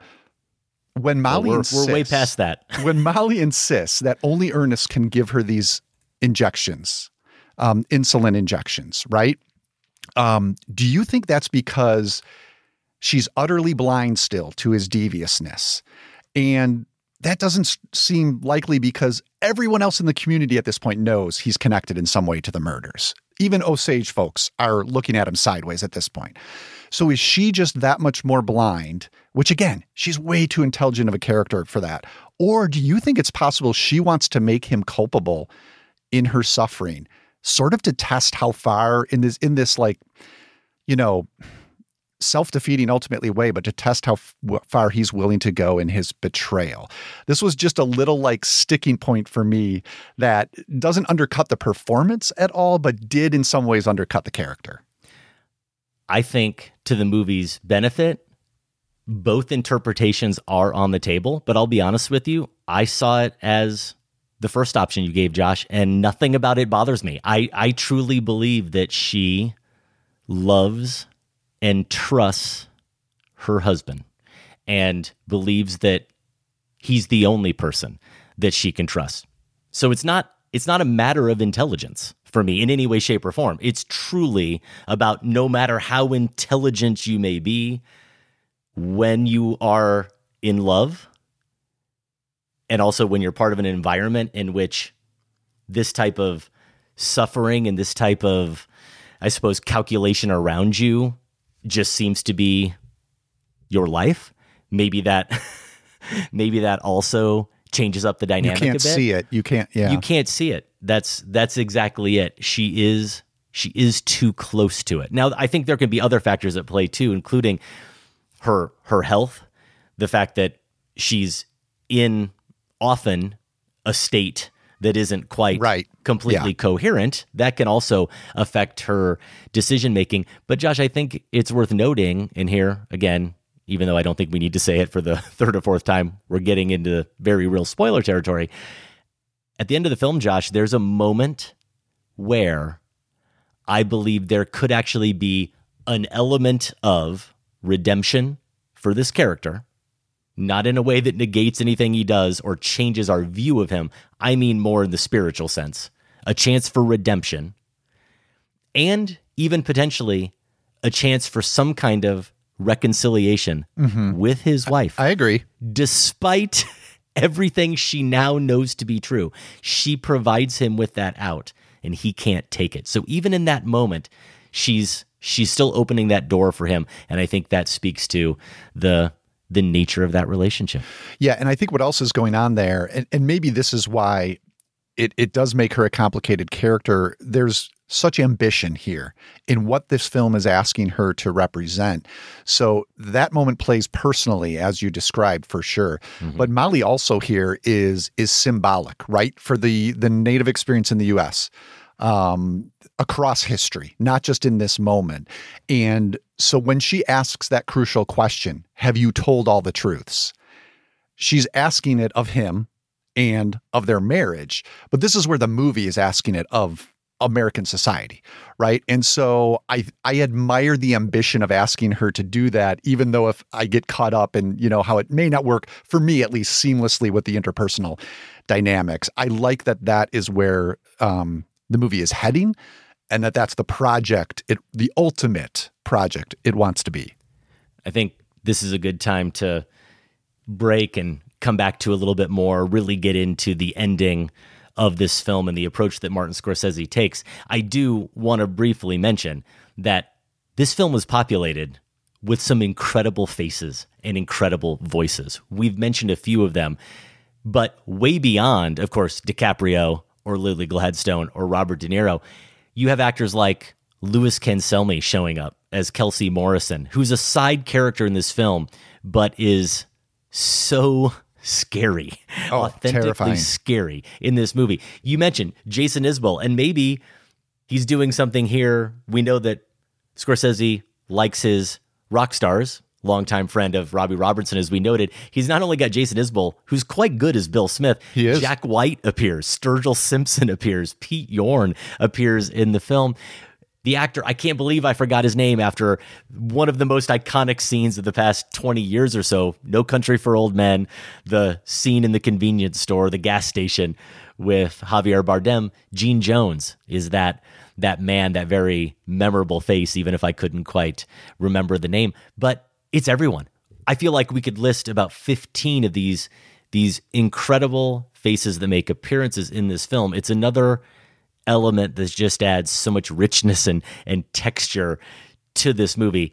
[SPEAKER 4] when Molly
[SPEAKER 5] well, we're,
[SPEAKER 4] insists,
[SPEAKER 5] we're way past that.
[SPEAKER 4] when Molly insists that only Ernest can give her these injections, um, insulin injections, right? Um, do you think that's because she's utterly blind still to his deviousness? And that doesn't seem likely because everyone else in the community at this point knows he's connected in some way to the murders. Even Osage folks are looking at him sideways at this point. So is she just that much more blind? Which again, she's way too intelligent of a character for that. Or do you think it's possible she wants to make him culpable in her suffering, sort of to test how far in this in this like, you know, self-defeating ultimately way, but to test how f- far he's willing to go in his betrayal. This was just a little like sticking point for me that doesn't undercut the performance at all, but did in some ways undercut the character.
[SPEAKER 5] I think to the movie's benefit, both interpretations are on the table, but I'll be honest with you, I saw it as the first option you gave, Josh, and nothing about it bothers me. I, I truly believe that she loves and trusts her husband and believes that he's the only person that she can trust. So it's not it's not a matter of intelligence for me in any way shape or form. It's truly about no matter how intelligent you may be when you are in love and also when you're part of an environment in which this type of suffering and this type of I suppose calculation around you just seems to be your life. Maybe that maybe that also changes up the dynamic.
[SPEAKER 4] You can't see it. You can't. Yeah.
[SPEAKER 5] You can't see it. That's that's exactly it. She is she is too close to it. Now, I think there can be other factors at play too, including her her health, the fact that she's in often a state that isn't quite
[SPEAKER 4] right.
[SPEAKER 5] completely
[SPEAKER 4] Yeah.
[SPEAKER 5] coherent. That can also affect her decision making. But Josh, I think it's worth noting in here again, even though I don't think we need to say it for the third or fourth time, we're getting into very real spoiler territory. At the end of the film, Josh, there's a moment where I believe there could actually be an element of redemption for this character, not in a way that negates anything he does or changes our view of him. I mean more in the spiritual sense, a chance for redemption, and even potentially a chance for some kind of reconciliation
[SPEAKER 4] Mhm.
[SPEAKER 5] with his wife.
[SPEAKER 4] I agree.
[SPEAKER 5] Despite everything she now knows to be true, she provides him with that out and he can't take it. So even in that moment, she's she's still opening that door for him and I think that speaks to the the nature of that relationship.
[SPEAKER 4] Yeah, and I think what else is going on there, and, and maybe this is why it, it does make her a complicated character. There's such ambition here in what this film is asking her to represent. So that moment plays personally, as you described, for sure. But Molly also here is is symbolic, right, for the the Native experience in the U.S. Um, across history, not just in this moment. And so when she asks that crucial question, "Have you told all the truths?" she's asking it of him and of their marriage. But this is where the movie is asking it of American society, right? And so I I admire the ambition of asking her to do that, even though if I get caught up in, you know, how it may not work for me at least seamlessly with the interpersonal dynamics. I like that that is where um, the movie is heading and that that's the project, it the ultimate project it wants to be.
[SPEAKER 5] I think this is a good time to break and come back to a little bit more, really get into the ending of this film and the approach that Martin Scorsese takes. I do want to briefly mention that this film was populated with some incredible faces and incredible voices. We've mentioned a few of them, but way beyond, of course, DiCaprio or Lily Gladstone or Robert De Niro, you have actors like Louis Cancelmi showing up as Kelsey Morrison, who's a side character in this film, but is so scary, oh, authentically
[SPEAKER 4] terrifying.
[SPEAKER 5] scary in this movie. You mentioned Jason Isbell, and maybe he's doing something here. We know that Scorsese likes his rock stars. Longtime friend of Robbie Robertson, as we noted, he's not only got Jason Isbell, who's quite good as Bill Smith.
[SPEAKER 4] He is.
[SPEAKER 5] Jack White appears, Sturgill Simpson appears, Pete Yorn appears in the film. The actor, I can't believe I forgot his name after one of the most iconic scenes of the past 20 years or so No Country for Old Men, the scene in the convenience store, the gas station with Javier Bardem. Gene Jones is that that man, that very memorable face, even if I couldn't quite remember the name. But it's everyone. I feel like we could list about 15 of these these incredible faces that make appearances in this film. It's another element that just adds so much richness and and texture to this movie.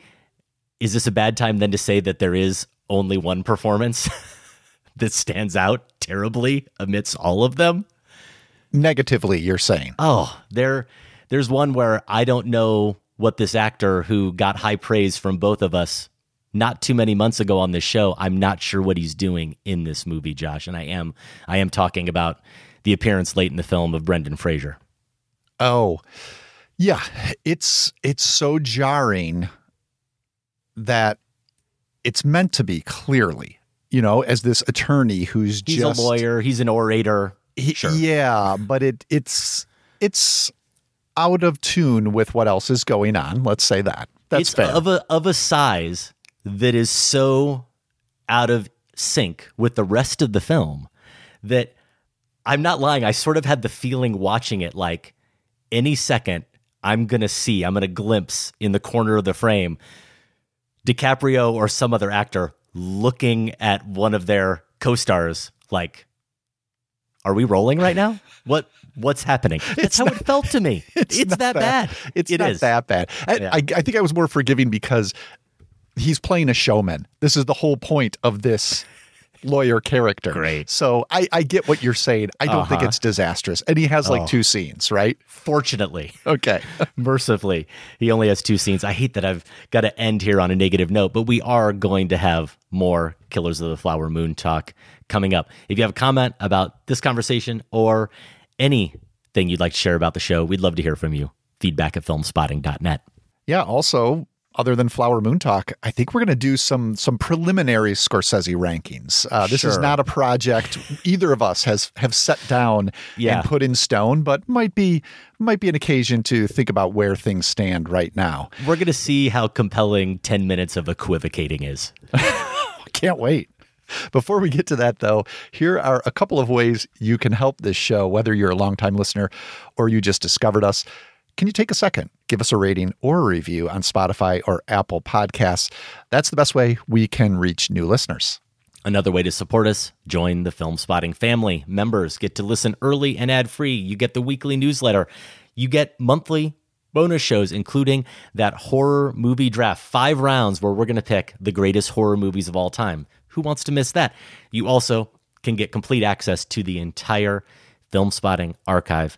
[SPEAKER 5] Is this a bad time then to say that there is only one performance that stands out terribly amidst all of them?
[SPEAKER 4] Negatively, you're saying.
[SPEAKER 5] Oh, there there's one where I don't know what this actor who got high praise from both of us not too many months ago on this show, I'm not sure what he's doing in this movie, Josh, and I am I am talking about the appearance late in the film of Brendan Fraser.
[SPEAKER 4] Oh, yeah. It's it's so jarring that it's meant to be clearly, you know, as this attorney who's
[SPEAKER 5] He's
[SPEAKER 4] just
[SPEAKER 5] a lawyer. He's an orator.
[SPEAKER 4] He-
[SPEAKER 5] sure.
[SPEAKER 4] Yeah, but it it's it's out of tune with what else is going on. Let's say that. That's
[SPEAKER 5] it's
[SPEAKER 4] fair.
[SPEAKER 5] of a of a size that is so out of sync with the rest of the film that I'm not lying. I sort of had the feeling watching it like any second I'm gonna see, I'm gonna glimpse in the corner of the frame DiCaprio or some other actor looking at one of their co-stars like are we rolling right now? What what's happening? That's how it felt to me. It's,
[SPEAKER 4] not
[SPEAKER 5] that bad.
[SPEAKER 4] It's
[SPEAKER 5] It
[SPEAKER 4] not
[SPEAKER 5] is.
[SPEAKER 4] that bad. I,
[SPEAKER 5] Yeah.
[SPEAKER 4] I, I think I was more forgiving because he's playing a showman. This is the whole point of this lawyer character.
[SPEAKER 5] Great.
[SPEAKER 4] So I, I get what you're saying. I don't think
[SPEAKER 5] Uh-huh.
[SPEAKER 4] it's disastrous. And he has like
[SPEAKER 5] Oh.
[SPEAKER 4] two scenes, right?
[SPEAKER 5] Fortunately.
[SPEAKER 4] Okay.
[SPEAKER 5] Mercifully, he only has two scenes. I hate that I've got to end here on a negative note, but we are going to have more Killers of the Flower Moon talk coming up. If you have a comment about this conversation or anything you'd like to share about the show, we'd love to hear from you. Feedback at filmspotting.net.
[SPEAKER 4] Yeah. Also, other than Flower Moon Talk, I think we're going to do some some preliminary Scorsese rankings. Uh, this is not a project either of us has have set down
[SPEAKER 5] Yeah.
[SPEAKER 4] and put in stone, but might be might be an occasion to think about where things stand right now.
[SPEAKER 5] We're going to see how compelling 10 minutes of equivocating is.
[SPEAKER 4] Can't wait. Before we get to that, though, here are a couple of ways you can help this show, whether you're a longtime listener or you just discovered us. Can you take a second, give us a rating or a review on Spotify or Apple Podcasts? That's the best way we can reach new listeners.
[SPEAKER 5] Another way to support us, join the Filmspotting family. Members get to listen early and ad free. You get the weekly newsletter. You get monthly bonus shows, including that horror movie draft, five rounds where we're going to pick the greatest horror movies of all time. Who wants to miss that? You also can get complete access to the entire Filmspotting archive,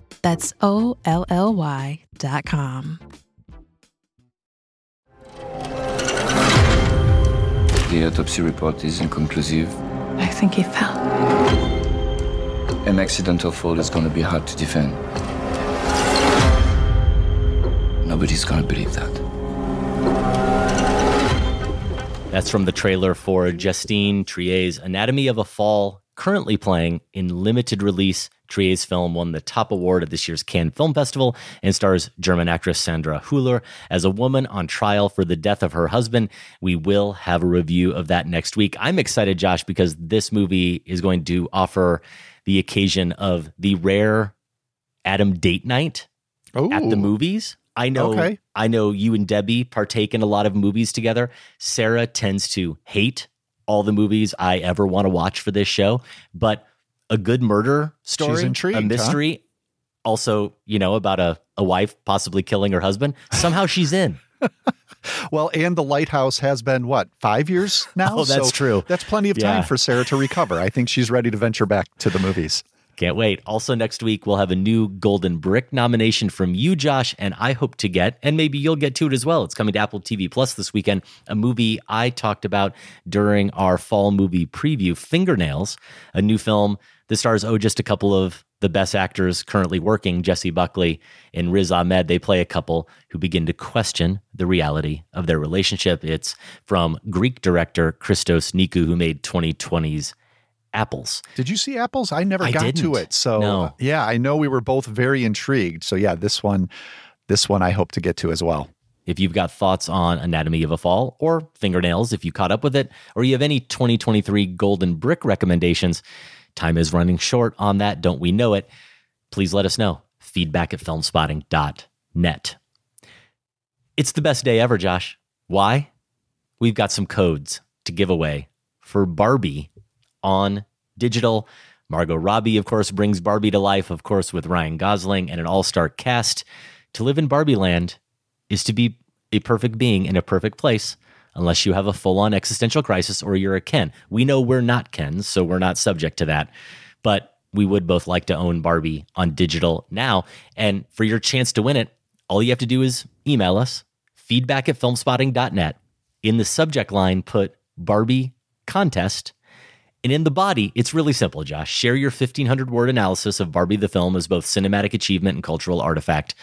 [SPEAKER 12] That's O L L Y dot com.
[SPEAKER 13] The autopsy report is inconclusive.
[SPEAKER 14] I think he fell.
[SPEAKER 13] An accidental fall is going to be hard to defend. Nobody's going to believe that.
[SPEAKER 5] That's from the trailer for Justine Triet's Anatomy of a Fall, currently playing in limited release. Triet's film won the top award at this year's Cannes Film Festival and stars German actress Sandra Hüller as a woman on trial for the death of her husband. We will have a review of that next week. I'm excited, Josh, because this movie is going to offer the occasion of the rare Adam date night at the movies. I know
[SPEAKER 4] Okay.
[SPEAKER 5] I know you and Debbie partake in a lot of movies together. Sarah tends to hate all the movies I ever want to watch for this show, but a good murder story, a
[SPEAKER 4] huh?
[SPEAKER 5] mystery, also, you know, about a, a wife possibly killing her husband, somehow she's in.
[SPEAKER 4] Well, and the lighthouse has been what five years now.
[SPEAKER 5] Oh, that's
[SPEAKER 4] So
[SPEAKER 5] true.
[SPEAKER 4] That's plenty of time
[SPEAKER 5] Yeah.
[SPEAKER 4] for Sarah to recover. I think she's ready to venture back to the movies.
[SPEAKER 5] Can't wait. Also, next week, we'll have a new Golden Brick nomination from you, Josh, and I hope to get, and maybe you'll get to it as well. It's coming to Apple TV Plus this weekend, a movie I talked about during our fall movie preview, Fingernails, a new film that stars, oh, just a couple of the best actors currently working, Jessie Buckley and Riz Ahmed. They play a couple who begin to question the reality of their relationship. It's from Greek director Christos Nikou, who made 2020's Apples.
[SPEAKER 4] Did you see apples? I never
[SPEAKER 5] I
[SPEAKER 4] got to
[SPEAKER 5] didn't.
[SPEAKER 4] it. So
[SPEAKER 5] No.
[SPEAKER 4] Uh, yeah, I know we were both very intrigued. So yeah, this one, this one I hope to get to as well.
[SPEAKER 5] If you've got thoughts on Anatomy of a Fall or Fingernails, if you caught up with it, or you have any 2023 Golden Brick recommendations, time is running short on that. Don't we know it? Please let us know. Feedback at filmspotting.net. It's the best day ever, Josh. Why? We've got some codes to give away for Barbie on digital. Margot Robbie, of course, brings Barbie to life, of course, with Ryan Gosling and an all star cast. To live in Barbie land is to be a perfect being in a perfect place unless you have a full on existential crisis or you're a Ken. We know we're not Kens, so we're not subject to that. But we would both like to own Barbie on digital now. And for your chance to win it, all you have to do is email us feedback at filmspotting.net. In the subject line, put Barbie contest. And in the body, it's really simple, Josh. Share your 1500 word analysis of Barbie the film as both cinematic achievement and cultural artifact.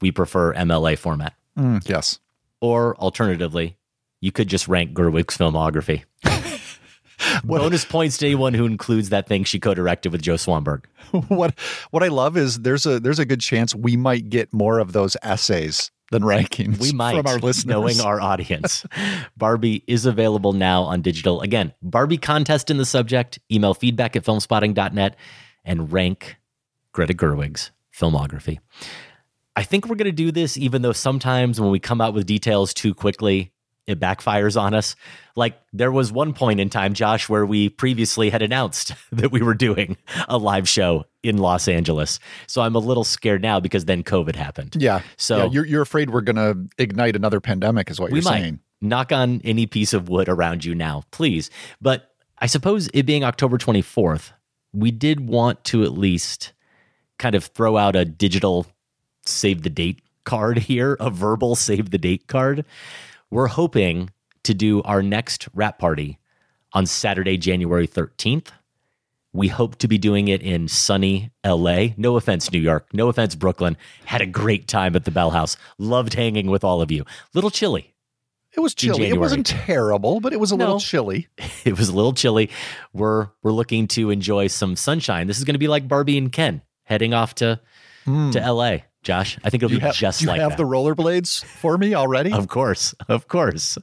[SPEAKER 5] We prefer MLA format.
[SPEAKER 4] Mm, yes.
[SPEAKER 5] Or alternatively, you could just rank Gerwig's filmography. Bonus points to anyone who includes that thing she co-directed with Joe Swanberg.
[SPEAKER 4] what what I love is there's a there's a good chance we might get more of those essays than rankings
[SPEAKER 5] we might
[SPEAKER 4] from our listeners.
[SPEAKER 5] knowing our audience. Barbie is available now on digital. Again barbie contest in the subject email feedback at filmspotting.net and rank greta gerwig's filmography. I think we're going to do this even though sometimes when we come out with details too quickly it backfires on us. Like there was one point in time, Josh, where we previously had announced that we were doing a live show in Los Angeles. So I'm a little scared now because then COVID happened.
[SPEAKER 4] Yeah.
[SPEAKER 5] So
[SPEAKER 4] yeah, you're you're afraid we're gonna ignite another pandemic, is what
[SPEAKER 5] we
[SPEAKER 4] you're
[SPEAKER 5] might
[SPEAKER 4] saying.
[SPEAKER 5] knock on any piece of wood around you now, please. But I suppose it being October 24th, we did want to at least kind of throw out a digital save the date card here, a verbal save the date card. We're hoping to do our next wrap party on Saturday, January 13th. We hope to be doing it in sunny LA. No offense, New York. No offense, Brooklyn. Had a great time at the Bell House. Loved hanging with all of you. Little chilly.
[SPEAKER 4] It was chilly. It wasn't terrible, but it was a little chilly.
[SPEAKER 5] It was a little chilly. We're we're looking to enjoy some sunshine. This is going to be like Barbie and Ken heading off to hmm. to LA. Josh, I think it'll
[SPEAKER 4] you
[SPEAKER 5] be
[SPEAKER 4] have,
[SPEAKER 5] just
[SPEAKER 4] do you
[SPEAKER 5] like
[SPEAKER 4] have
[SPEAKER 5] that.
[SPEAKER 4] the rollerblades for me already?
[SPEAKER 5] Of course, of course.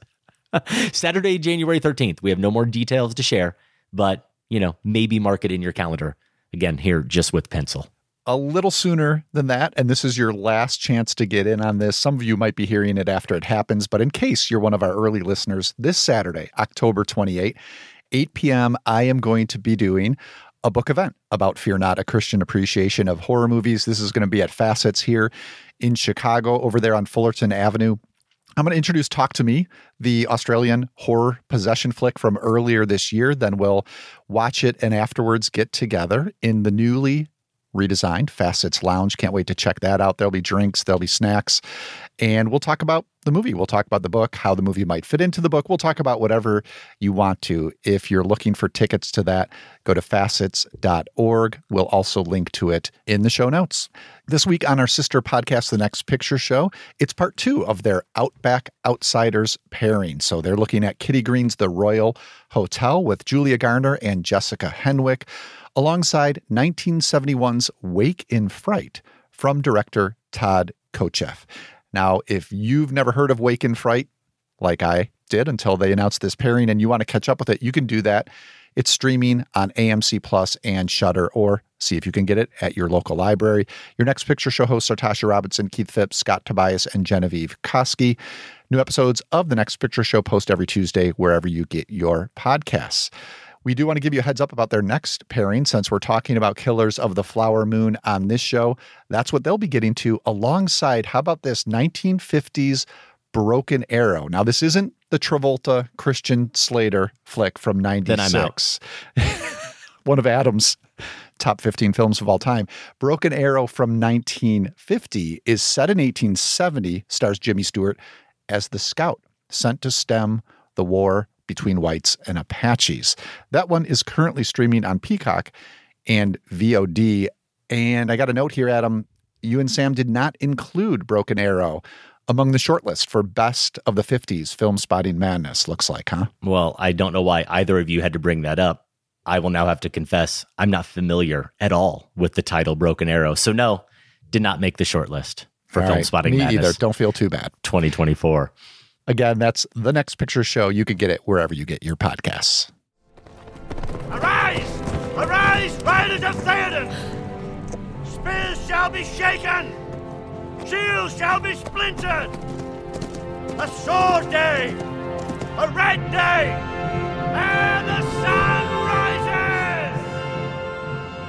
[SPEAKER 5] Saturday, January 13th. We have no more details to share, but you know, maybe mark it in your calendar. Again, here just with pencil.
[SPEAKER 4] a little sooner than that, and this is your last chance to get in on this. Some of you might be hearing it after it happens, but in case you're one of our early listeners, this Saturday, October 28, 8 p.m., I am going to be doing a book event about Fear Not, a Christian appreciation of horror movies. This is going to be at Facets here in Chicago, over there on Fullerton Avenue. I'm going to introduce Talk to Me, the Australian horror possession flick from earlier this year. Then we'll watch it and afterwards get together in the newly redesigned Facets Lounge. Can't wait to check that out. There'll be drinks, there'll be snacks, and we'll talk about the movie. We'll talk about the book, how the movie might fit into the book. We'll talk about whatever you want to. If you're looking for tickets to that, go to facets.org. We'll also link to it in the show notes. This week on our sister podcast, The Next Picture Show, it's part two of their Outback Outsiders pairing. So they're looking at Kitty Green's The Royal Hotel with Julia Garner and Jessica Henwick, alongside 1971's Wake in Fright from director Todd Kotcheff. Now, if you've never heard of Wake in Fright, like I did until they announced this pairing, and you want to catch up with it, you can do that. It's streaming on AMC Plus and Shudder, or see if you can get it at your local library. Your next picture show hosts are Tasha Robinson, Keith Phipps, Scott Tobias, and Genevieve Koski. New episodes of the next picture show post every Tuesday wherever you get your podcasts. We do want to give you a heads up about their next pairing since we're talking about Killers of the Flower Moon on this show. That's what they'll be getting to alongside, how about this 1950s Broken Arrow. Now, this isn't the Travolta Christian Slater flick from 96.
[SPEAKER 5] Then I'm out.
[SPEAKER 4] One of Adam's top 15 films of all time. Broken Arrow from 1950 is set in 1870, stars Jimmy Stewart as the scout sent to stem the war between whites and Apaches. That one is currently streaming on Peacock and VOD. And I got a note here, Adam. You and Sam did not include Broken Arrow among the shortlist for best of the 50s Filmspotting madness, looks like, huh?
[SPEAKER 5] Well, I don't know why either of you had to bring that up. I will now have to confess I'm not familiar at all with the title Broken Arrow. So no, did not make the shortlist for
[SPEAKER 4] All
[SPEAKER 5] Film
[SPEAKER 4] right,
[SPEAKER 5] Spotting
[SPEAKER 4] Me
[SPEAKER 5] Madness
[SPEAKER 4] either. Don't feel too bad.
[SPEAKER 5] 2024.
[SPEAKER 4] Again, that's the next picture show. You can get it wherever you get your podcasts.
[SPEAKER 15] Arise! Arise, riders of Theoden! Spears shall be shaken! Shields shall be splintered! A sword day! A red day! And the sun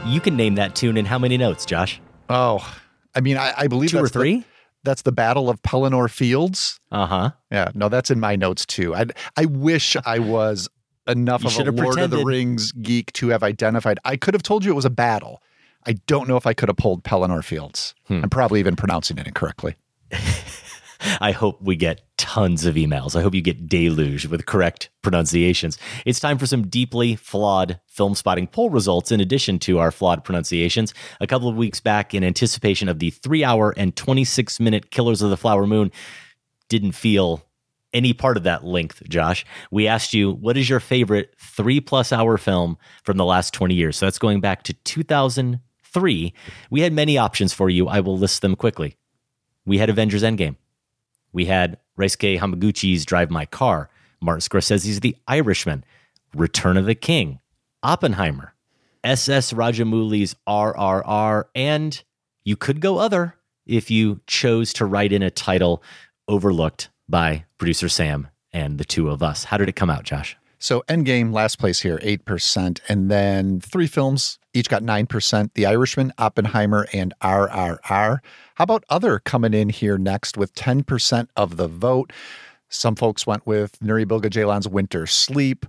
[SPEAKER 15] rises!
[SPEAKER 5] You can name that tune in how many notes, Josh?
[SPEAKER 4] Oh, I mean, I, I believe
[SPEAKER 5] Two or
[SPEAKER 4] that's the-
[SPEAKER 5] three?
[SPEAKER 4] That's the Battle of Pelennor Fields.
[SPEAKER 5] Uh huh.
[SPEAKER 4] Yeah, no, that's in my notes too. I I wish I was enough
[SPEAKER 5] You
[SPEAKER 4] of a Lord of the. Rings geek to have identified. I could have told you it was a battle. I don't know if I could have pulled Pelennor Fields.
[SPEAKER 5] Hmm.
[SPEAKER 4] I'm probably even pronouncing it incorrectly.
[SPEAKER 5] I hope we get tons of emails. I hope you get deluged with correct pronunciations. It's time for some deeply flawed Filmspotting poll results in addition to our flawed pronunciations. A couple of weeks back, in anticipation of the three hour and 26 minute Killers of the Flower Moon, didn't feel any part of that length, Josh. We asked you, what is your favorite three plus hour film from the last 20 years? So that's going back to 2003. We had many options for you. I will list them quickly. We had Avengers Endgame. We had Ryusuke Hamaguchi's Drive My Car, Martin Scorsese's The Irishman, Return of the King, Oppenheimer, SS Rajamouli's RRR, and you could go other if you chose to write in a title overlooked by producer Sam and the two of us. How did it come out, Josh?
[SPEAKER 4] So Endgame, last place here, 8%. And then three films, each got 9%. The Irishman, Oppenheimer, and RRR. How about other coming in here next with 10% of the vote? Some folks went with Nuri Bilge Ceylan's Winter Sleep.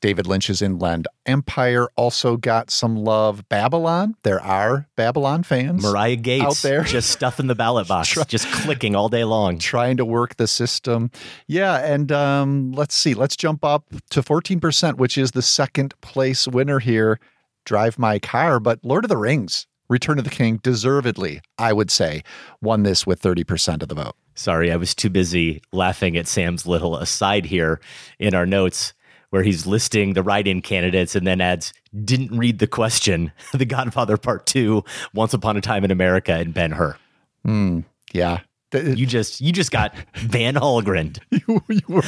[SPEAKER 4] David Lynch's Inland Empire also got some love. Babylon, there are Babylon fans.
[SPEAKER 5] Mariah Gates
[SPEAKER 4] out there.
[SPEAKER 5] just stuffing the ballot box, just clicking all day long.
[SPEAKER 4] trying to work the system. Yeah, and um, let's see. Let's jump up to 14%, which is the second place winner here. Drive my car, but Lord of the Rings, Return of the King, deservedly, I would say, won this with 30% of the vote.
[SPEAKER 5] Sorry, I was too busy laughing at Sam's little aside here in our notes where he's listing the write in candidates and then adds, didn't read the question, The Godfather Part 2, Once Upon a Time in America, and Ben Hur.
[SPEAKER 4] Hmm. yeah.
[SPEAKER 5] You just you just got Van Hallgren.
[SPEAKER 4] you, you were,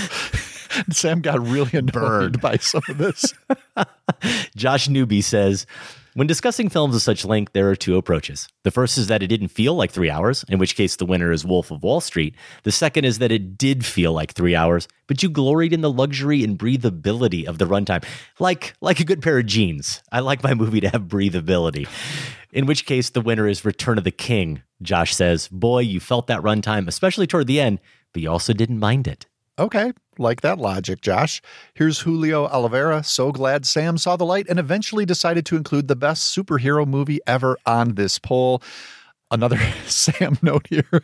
[SPEAKER 4] Sam got really annoyed
[SPEAKER 5] Burned.
[SPEAKER 4] by some of this.
[SPEAKER 5] Josh Newby says, when discussing films of such length, there are two approaches. The first is that it didn't feel like three hours, in which case the winner is Wolf of Wall Street. The second is that it did feel like three hours, but you gloried in the luxury and breathability of the runtime, like like a good pair of jeans. I like my movie to have breathability. In which case, the winner is Return of the King. Josh says, "Boy, you felt that runtime, especially toward the end, but you also didn't mind it."
[SPEAKER 4] Okay, like that logic, Josh. Here's Julio Oliveira. So glad Sam saw the light and eventually decided to include the best superhero movie ever on this poll. Another Sam note here.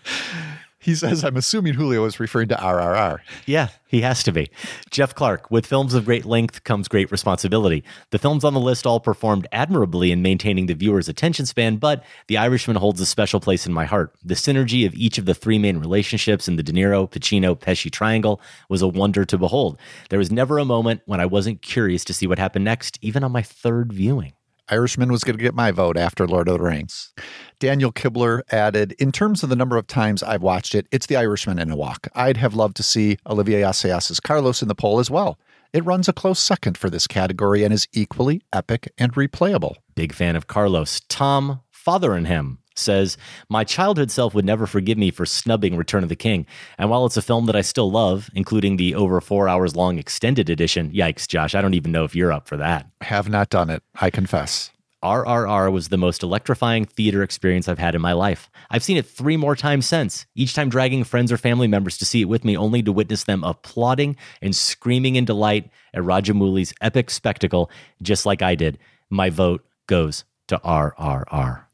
[SPEAKER 4] He says, I'm assuming Julio is referring to RRR.
[SPEAKER 5] Yeah, he has to be. Jeff Clark, with films of great length comes great responsibility. The films on the list all performed admirably in maintaining the viewer's attention span, but The Irishman holds a special place in my heart. The synergy of each of the three main relationships in the De Niro, Pacino, Pesci triangle was a wonder to behold. There was never a moment when I wasn't curious to see what happened next, even on my third viewing.
[SPEAKER 4] Irishman was going to get my vote after Lord of the Rings. Daniel Kibler added, in terms of the number of times I've watched it, it's The Irishman in a walk. I'd have loved to see Olivier Assayas's Carlos in the poll as well. It runs a close second for this category and is equally epic and replayable.
[SPEAKER 5] Big fan of Carlos. Tom, father in him, says, My childhood self would never forgive me for snubbing Return of the King. And while it's a film that I still love, including the over four hours long extended edition, yikes, Josh, I don't even know if you're up for that.
[SPEAKER 4] Have not done it, I confess.
[SPEAKER 5] RRR was the most electrifying theater experience I've had in my life. I've seen it three more times since, each time dragging friends or family members to see it with me, only to witness them applauding and screaming in delight at Rajamouli's epic spectacle, just like I did. My vote goes to RRR.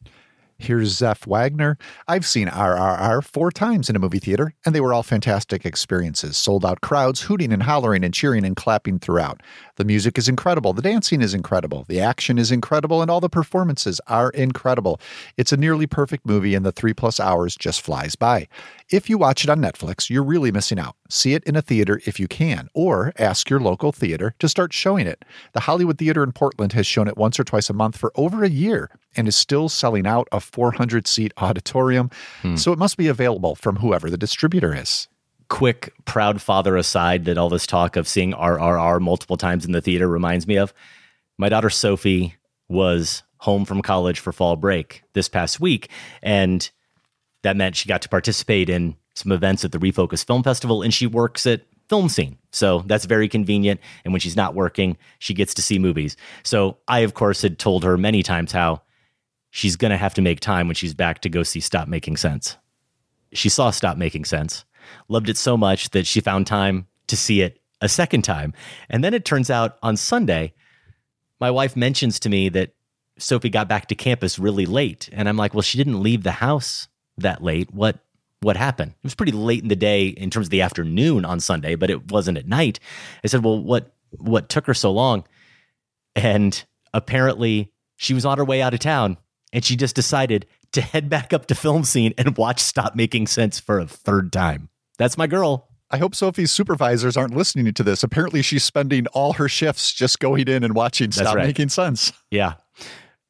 [SPEAKER 4] Here's Zeph Wagner. I've seen RRR four times in a movie theater, and they were all fantastic experiences. Sold out crowds, hooting and hollering and cheering and clapping throughout. The music is incredible. The dancing is incredible. The action is incredible, and all the performances are incredible. It's a nearly perfect movie, and the three plus hours just flies by. If you watch it on Netflix, you're really missing out. See it in a theater if you can, or ask your local theater to start showing it. The Hollywood Theater in Portland has shown it once or twice a month for over a year and is still selling out a 400 seat auditorium. Hmm. So it must be available from whoever the distributor is.
[SPEAKER 5] quick proud father aside that all this talk of seeing RRR multiple times in the theater reminds me of. My daughter Sophie was home from college for fall break this past week, and that meant she got to participate in some events at the Refocus Film Festival, and she works at Film Scene. So that's very convenient. And when she's not working, she gets to see movies. So I, of course, had told her many times how she's going to have to make time when she's back to go see Stop Making Sense. she saw Stop Making Sense, loved it so much that she found time to see it a second time. And then it turns out on Sunday, my wife mentions to me that Sophie got back to campus really late. And I'm like, well, she didn't leave the house that late. What what happened? It was pretty late in the day in terms of the afternoon on Sunday, but it wasn't at night. I said, well, what what took her so long? And apparently she was on her way out of town and she just decided to head back up to film scene and watch Stop Making Sense for a third time. That's my girl.
[SPEAKER 4] I hope Sophie's supervisors aren't listening to this. Apparently, she's spending all her shifts just going in and watching
[SPEAKER 5] That's
[SPEAKER 4] Stop
[SPEAKER 5] right.
[SPEAKER 4] Making Sense.
[SPEAKER 5] Yeah.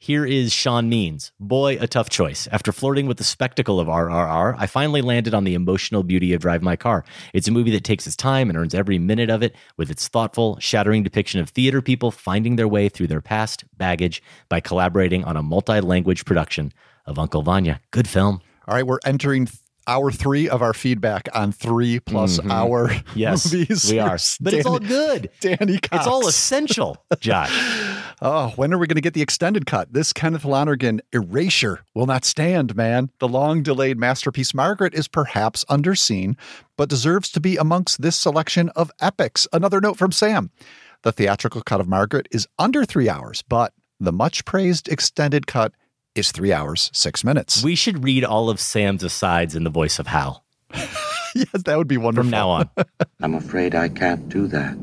[SPEAKER 5] Here is Sean Means. Boy, a tough choice. After flirting with the spectacle of RRR, I finally landed on the emotional beauty of Drive My Car. It's a movie that takes its time and earns every minute of it with its thoughtful, shattering depiction of theater people finding their way through their past baggage by collaborating on a multi language production of Uncle Vanya. Good film.
[SPEAKER 4] All right, we're entering hour three of our feedback on three plus
[SPEAKER 5] Mhm.
[SPEAKER 4] hour
[SPEAKER 5] Yes,
[SPEAKER 4] movies.
[SPEAKER 5] we are. But it's all good.
[SPEAKER 4] Danny Cox.
[SPEAKER 5] It's all essential, Josh.
[SPEAKER 4] Oh, when are we going to get the extended cut? This Kenneth Lonergan erasure will not stand, man. The long delayed masterpiece Margaret is perhaps underseen, but deserves to be amongst this selection of epics. Another note from Sam the theatrical cut of Margaret is under three hours, but the much praised extended cut is three hours, six minutes.
[SPEAKER 5] We should read all of Sam's asides in the voice of Hal.
[SPEAKER 4] yes, that would be wonderful.
[SPEAKER 5] From now on.
[SPEAKER 16] I'm afraid I can't do that.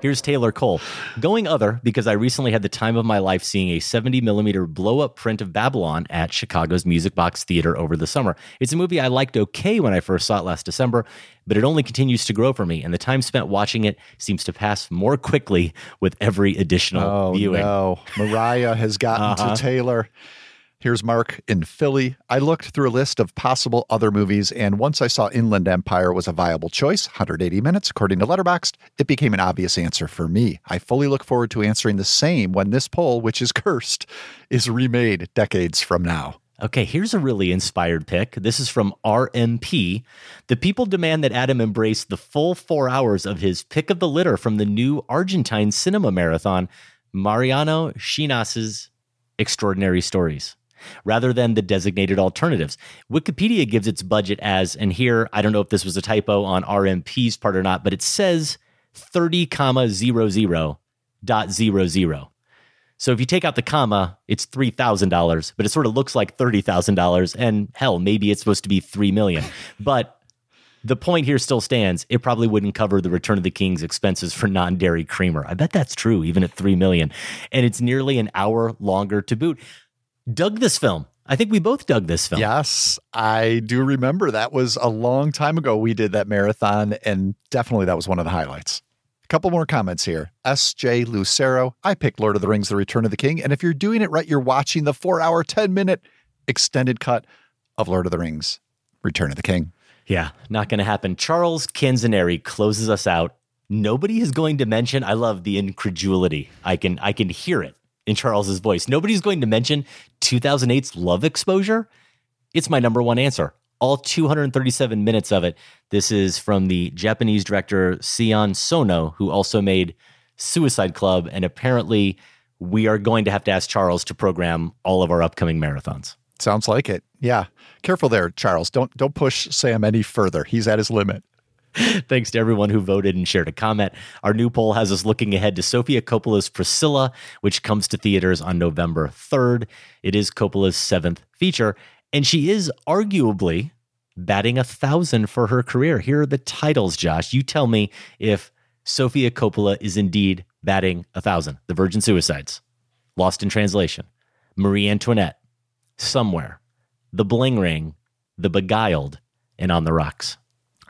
[SPEAKER 5] Here's Taylor Cole. Going other because I recently had the time of my life seeing a 70 millimeter blow up print of Babylon at Chicago's Music Box Theater over the summer. It's a movie I liked okay when I first saw it last December, but it only continues to grow for me, and the time spent watching it seems to pass more quickly with every additional
[SPEAKER 4] Oh,
[SPEAKER 5] viewing.
[SPEAKER 4] no. Mariah has gotten
[SPEAKER 5] Uh-huh.
[SPEAKER 4] to Taylor. Here's Mark in Philly. I looked through a list of possible other movies, and once I saw Inland Empire was a viable choice, 180 minutes, according to Letterboxd, it became an obvious answer for me. I fully look forward to answering the same when this poll, which is cursed, is remade decades from now.
[SPEAKER 5] Okay, here's a really inspired pick. This is from RMP. The people demand that Adam embrace the full four hours of his pick of the litter from the new Argentine cinema marathon, Mariano Llinás's Extraordinary Stories, rather than the designated alternatives. Wikipedia gives its budget as, and here, I don't know if this was a typo on RMP's part or not, but it says 30, comma 00 dot zero zero. So if you take out the comma, it's three thousand dollars, but it sort of looks like thirty thousand dollars. And hell, maybe it's supposed to be three million. but the point here still stands. It probably wouldn't cover the Return of the King's expenses for non-dairy creamer. I bet that's true, even at three million. And it's nearly an hour longer to boot. Dug this film. I think we both dug this film.
[SPEAKER 4] Yes, I do remember that was a long time ago we did that marathon, and definitely that was one of the highlights. A couple more comments here. S.J. Lucero, I picked Lord of the Rings The Return of the King, and if you're doing it right, you're watching the four hour, 10 minute extended cut of Lord of the Rings Return of the King.
[SPEAKER 5] Yeah, not going to happen. Charles Canzaneri closes us out. Nobody is going to mention. I love the incredulity. I can I can hear it in Charles's voice. Nobody's going to mention 2008's Love Exposure. It's my number one answer. All 237 minutes of it. This is from the Japanese director Sion Sono, who also made Suicide Club, and apparently we are going to have to ask Charles to program all of our upcoming marathons.
[SPEAKER 4] Sounds like it. Yeah. Careful there, Charles. Don't don't push Sam any further. He's at his limit.
[SPEAKER 5] Thanks to everyone who voted and shared a comment. Our new poll has us looking ahead to Sofia Coppola's Priscilla, which comes to theaters on November 3rd. It is Coppola's seventh feature, and she is arguably batting a thousand for her career. Here are the titles, Josh. You tell me if Sofia Coppola is indeed batting a thousand. The Virgin Suicides, Lost in Translation, Marie Antoinette, Somewhere, The Bling Ring, The Beguiled, and On the Rocks.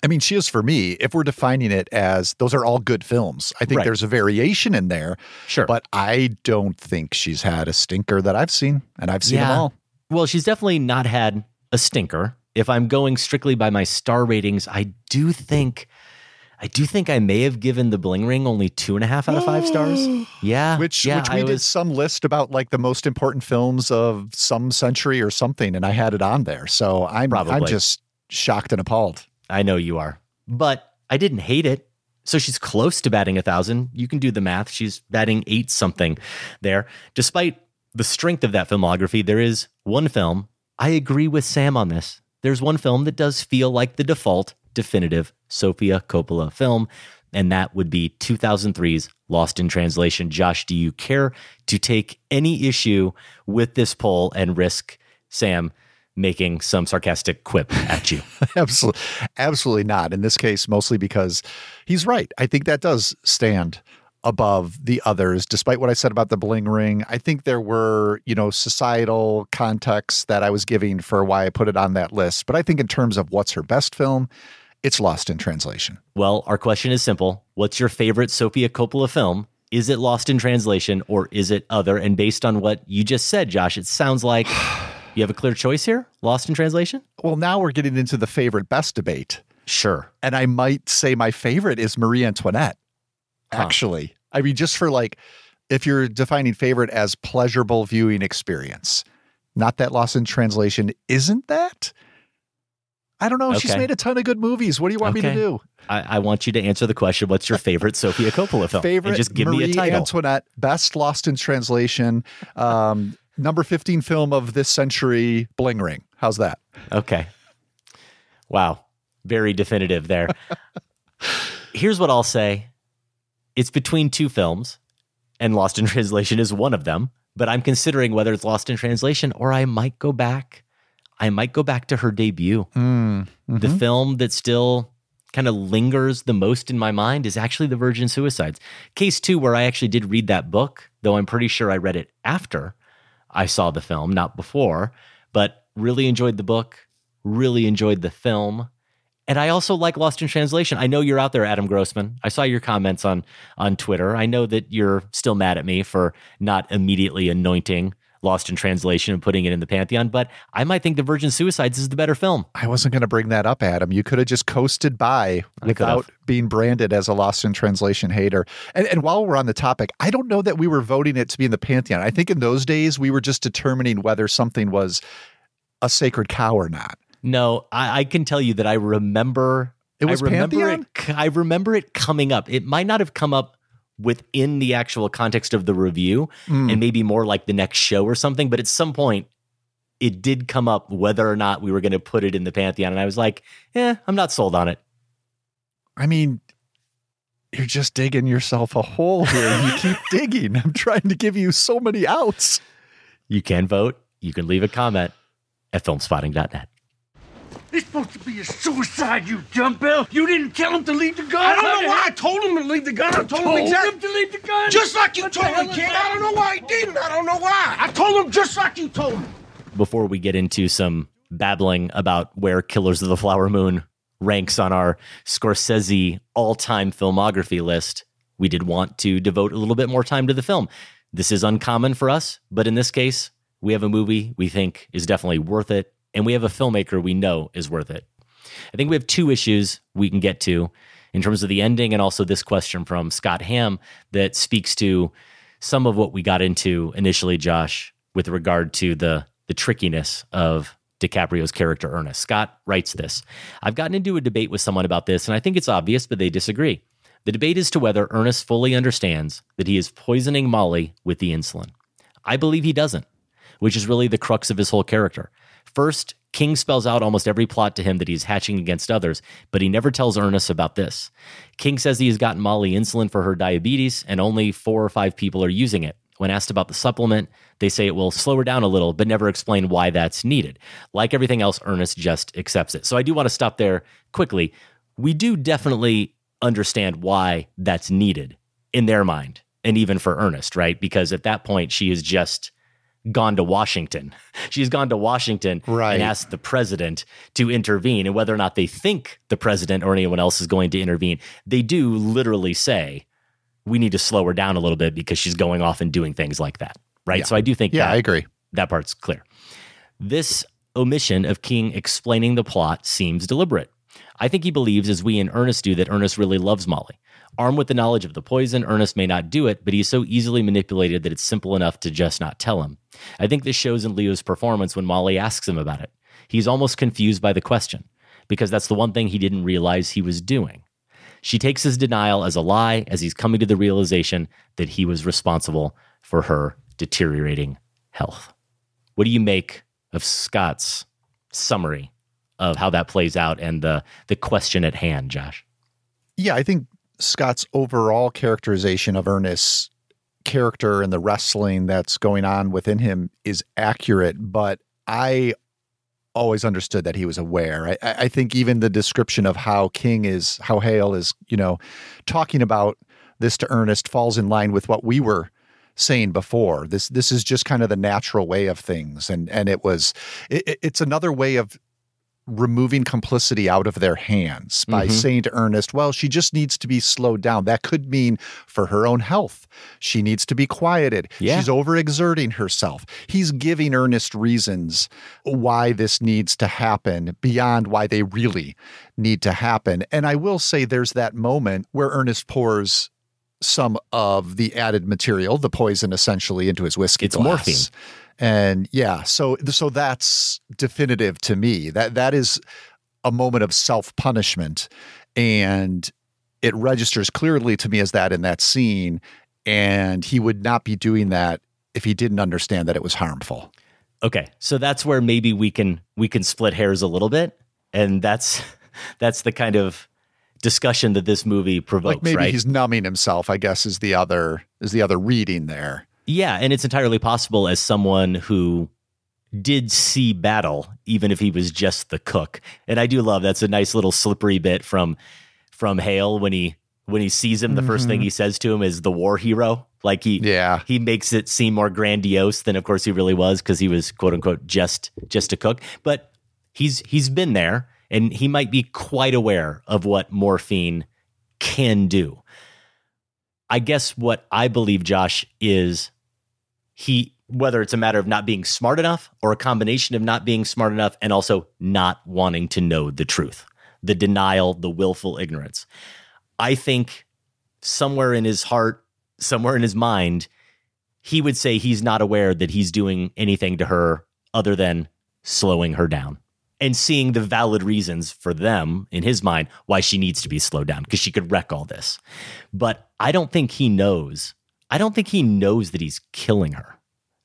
[SPEAKER 4] I mean, she is for me, if we're defining it as those are all good films. I think
[SPEAKER 5] Right.
[SPEAKER 4] there's a variation in there.
[SPEAKER 5] Sure.
[SPEAKER 4] But I don't think she's had a stinker that I've seen, and I've seen them all.
[SPEAKER 5] Well, she's definitely not had a stinker. If I'm going strictly by my star ratings, I do think I do think I may have given the bling ring only two and a half out of five stars. Yeah.
[SPEAKER 4] Which
[SPEAKER 5] yeah,
[SPEAKER 4] which we
[SPEAKER 5] I
[SPEAKER 4] did
[SPEAKER 5] was-
[SPEAKER 4] some list about like the most important films of some century or something, and I had it on there. So I'm I'm just shocked and appalled.
[SPEAKER 5] I know you are. But I didn't hate it. So she's close to batting a thousand. You can do the math. She's batting eight something there. Despite the strength of that filmography, there is one film. I agree with Sam on this. there's one film that does feel like the default definitive Sofia Coppola film, and that would be 2003's Lost in Translation. Josh, do you care to take any issue with this poll and risk Sam making some sarcastic quip at you?
[SPEAKER 4] absolutely, absolutely not. In this case, mostly because he's right. I think that does stand above the others, despite what I said about the bling ring. I think there were, you know, societal contexts that I was giving for why I put it on that list. But I think in terms of what's her best film, it's lost in translation.
[SPEAKER 5] Well, our question is simple. What's your favorite Sofia Coppola film? Is it lost in translation or is it other? And based on what you just said, Josh, it sounds like you have a clear choice here lost in translation?
[SPEAKER 4] Well, now we're getting into the favorite best debate.
[SPEAKER 5] Sure.
[SPEAKER 4] And I might say my favorite is Marie Antoinette,
[SPEAKER 5] Huh.
[SPEAKER 4] actually. I mean, just for like, if you're defining favorite as pleasurable viewing experience, not that lost in translation isn't that? I don't know. She's made a ton of good movies. What do you want me to do?
[SPEAKER 5] I, I want you to answer the question what's your favorite Sofia Coppola film?
[SPEAKER 4] Favorite
[SPEAKER 5] and just give
[SPEAKER 4] Marie
[SPEAKER 5] me a title.
[SPEAKER 4] Antoinette, best lost in translation, um, number 15 film of this century, Bling Ring. How's that?
[SPEAKER 5] Okay. Wow. Very definitive there. Here's what I'll say it's between two films, and Lost in Translation is one of them, but I'm considering whether it's Lost in Translation or I might go back. I might go back to her debut.
[SPEAKER 4] Mm,
[SPEAKER 5] The
[SPEAKER 4] mhm.
[SPEAKER 5] film that still kind of lingers the most in my mind is actually The Virgin Suicides. Case two, where I actually did read that book, though I'm pretty sure I read it after I saw the film, not before, but really enjoyed the book, really enjoyed the film. And I also like Lost in Translation. I know you're out there, Adam Grossman. I saw your comments on on Twitter. I know that you're still mad at me for not immediately anointing Lost in Translation and putting it in the pantheon, but I might think The Virgin Suicides is the better film.
[SPEAKER 4] I wasn't going to bring that up, Adam. You could have just coasted by
[SPEAKER 5] I
[SPEAKER 4] without
[SPEAKER 5] could've.
[SPEAKER 4] being branded as a lost in translation hater. And, and while we're on the topic, I don't know that we were voting it to be in the pantheon. I think in those days we were just determining whether something was a sacred cow or not.
[SPEAKER 5] No, I, I can tell you that I remember.
[SPEAKER 4] It was
[SPEAKER 5] I remember
[SPEAKER 4] Pantheon?
[SPEAKER 5] it. I remember it coming up. It might not have come up within the actual context of the review,
[SPEAKER 4] Mm.
[SPEAKER 5] and maybe more like the next show or something. But at some point, it did come up whether or not we were going to put it in the pantheon, and I was like, "Eh, I'm not sold on it."
[SPEAKER 4] I mean, you're just digging yourself a hole here. You keep digging. I'm trying to give you so many outs.
[SPEAKER 5] You can vote. You can leave a comment at filmspotting.net.
[SPEAKER 15] It's supposed to be a suicide, you dumbbell. You didn't tell him to leave the gun. I don't know why I told him to leave the gun. I told, him exactly to leave the gun. Just like you told him, kid. I don't know why he didn't. I don't know why. I told him just like you told him.
[SPEAKER 5] before we get into some babbling about where Killers of the Flower Moon ranks on our Scorsese all time filmography list, we did want to devote a little bit more time to the film. This is uncommon for us, but in this case, we have a movie we think is definitely worth it, and we have a filmmaker we know is worth it. I think we have two issues we can get to in terms of the ending and also this question from Scott Ham that speaks to some of what we got into initially, Josh, with regard to the the trickiness of DiCaprio's character Ernest. Scott writes this. I've gotten into a debate with someone about this, and I think it's obvious, but they disagree. The debate is to whether Ernest fully understands that he is poisoning Molly with the insulin. I believe he doesn't, which is really the crux of his whole character. First, King spells out almost every plot to him that he's hatching against others, but he never tells Ernest about this. King says he has gotten Molly insulin for her diabetes, and only four or five people are using it. When asked about the supplement, they say it will slow her down a little, but never explain why that's needed. Like everything else, Ernest just accepts it. So I do want to stop there quickly. We do definitely understand why that's needed in their mind, and even for Ernest, right? Because at that point, she is just gone to Washington. She's gone to Washington
[SPEAKER 4] Right.
[SPEAKER 5] and asked the president to intervene. And whether or not they think the president or anyone else is going to intervene, they do literally say, we need to slow her down a little bit because she's going off and doing things like that. Right.
[SPEAKER 4] Yeah.
[SPEAKER 5] So I do think
[SPEAKER 4] Yeah,
[SPEAKER 5] that,
[SPEAKER 4] I agree.
[SPEAKER 5] that part's clear. This omission of King explaining the plot seems deliberate. I think he believes, as we and Ernest do, that Ernest really loves Molly. Armed with the knowledge of the poison, Ernest may not do it, but he's so easily manipulated that it's simple enough to just not tell him. I think this shows in Leo's performance when Molly asks him about it. He's almost confused by the question, because that's the one thing he didn't realize he was doing. She takes his denial as a lie as he's coming to the realization that he was responsible for her deteriorating health. What do you make of Scott's summary of how that plays out and the the question at hand, Josh.
[SPEAKER 4] Yeah, I think Scott's overall characterization of Ernest's character and the wrestling that's going on within him is accurate, but I always understood that he was aware. I, I think even the description of how King is, how Hale is, you know, talking about this to Ernest falls in line with what we were saying before. This this is just kind of the natural way of things, and and it was it, it's another way of removing complicity out of their hands by
[SPEAKER 5] Mhm.
[SPEAKER 4] saying to Ernest, well, she just needs to be slowed down. That could mean for her own health. She needs to be quieted.
[SPEAKER 5] Yeah.
[SPEAKER 4] She's overexerting herself. He's giving Ernest reasons why this needs to happen beyond why they really need to happen. And I will say there's that moment where Ernest pours some of the added material, the poison essentially, into his whiskey
[SPEAKER 5] It's
[SPEAKER 4] glass.
[SPEAKER 5] morphine.
[SPEAKER 4] And yeah, so so that's definitive to me. That that is a moment of self-punishment and it registers clearly to me as that in that scene and he would not be doing that if he didn't understand that it was harmful.
[SPEAKER 5] Okay, so that's where maybe we can we can split hairs a little bit, and that's that's the kind of discussion that this movie provokes,
[SPEAKER 4] Like maybe
[SPEAKER 5] right?
[SPEAKER 4] he's numbing himself, I guess is the other is the other reading there.
[SPEAKER 5] Yeah, and it's entirely possible as someone who did see battle, even if he was just the cook. And I do love that's a nice little slippery bit from from Hale when he when he sees him. The first thing
[SPEAKER 4] Mhm.
[SPEAKER 5] he says to him is the war hero. Like he
[SPEAKER 4] yeah
[SPEAKER 5] he makes it seem more grandiose than of course he really was because he was quote unquote just just a cook. But he's he's been there and he might be quite aware of what morphine can do. I guess what I believe, Josh, is he whether it's a matter of not being smart enough or a combination of not being smart enough and also not wanting to know the truth, the denial, the willful ignorance. I think somewhere in his heart, somewhere in his mind, he would say he's not aware that he's doing anything to her other than slowing her down and seeing the valid reasons for them in his mind why she needs to be slowed down because she could wreck all this. But I don't think he knows. I don't think he knows that he's killing her.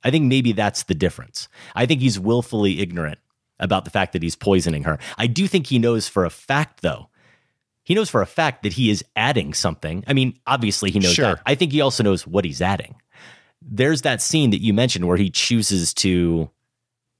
[SPEAKER 5] I think maybe that's the difference. I think he's willfully ignorant about the fact that he's poisoning her. I do think he knows for a fact, though. He knows for a fact that he is adding something. I mean, obviously he knows
[SPEAKER 4] Sure.
[SPEAKER 5] that. I think he also knows what he's adding. There's that scene that you mentioned where he chooses to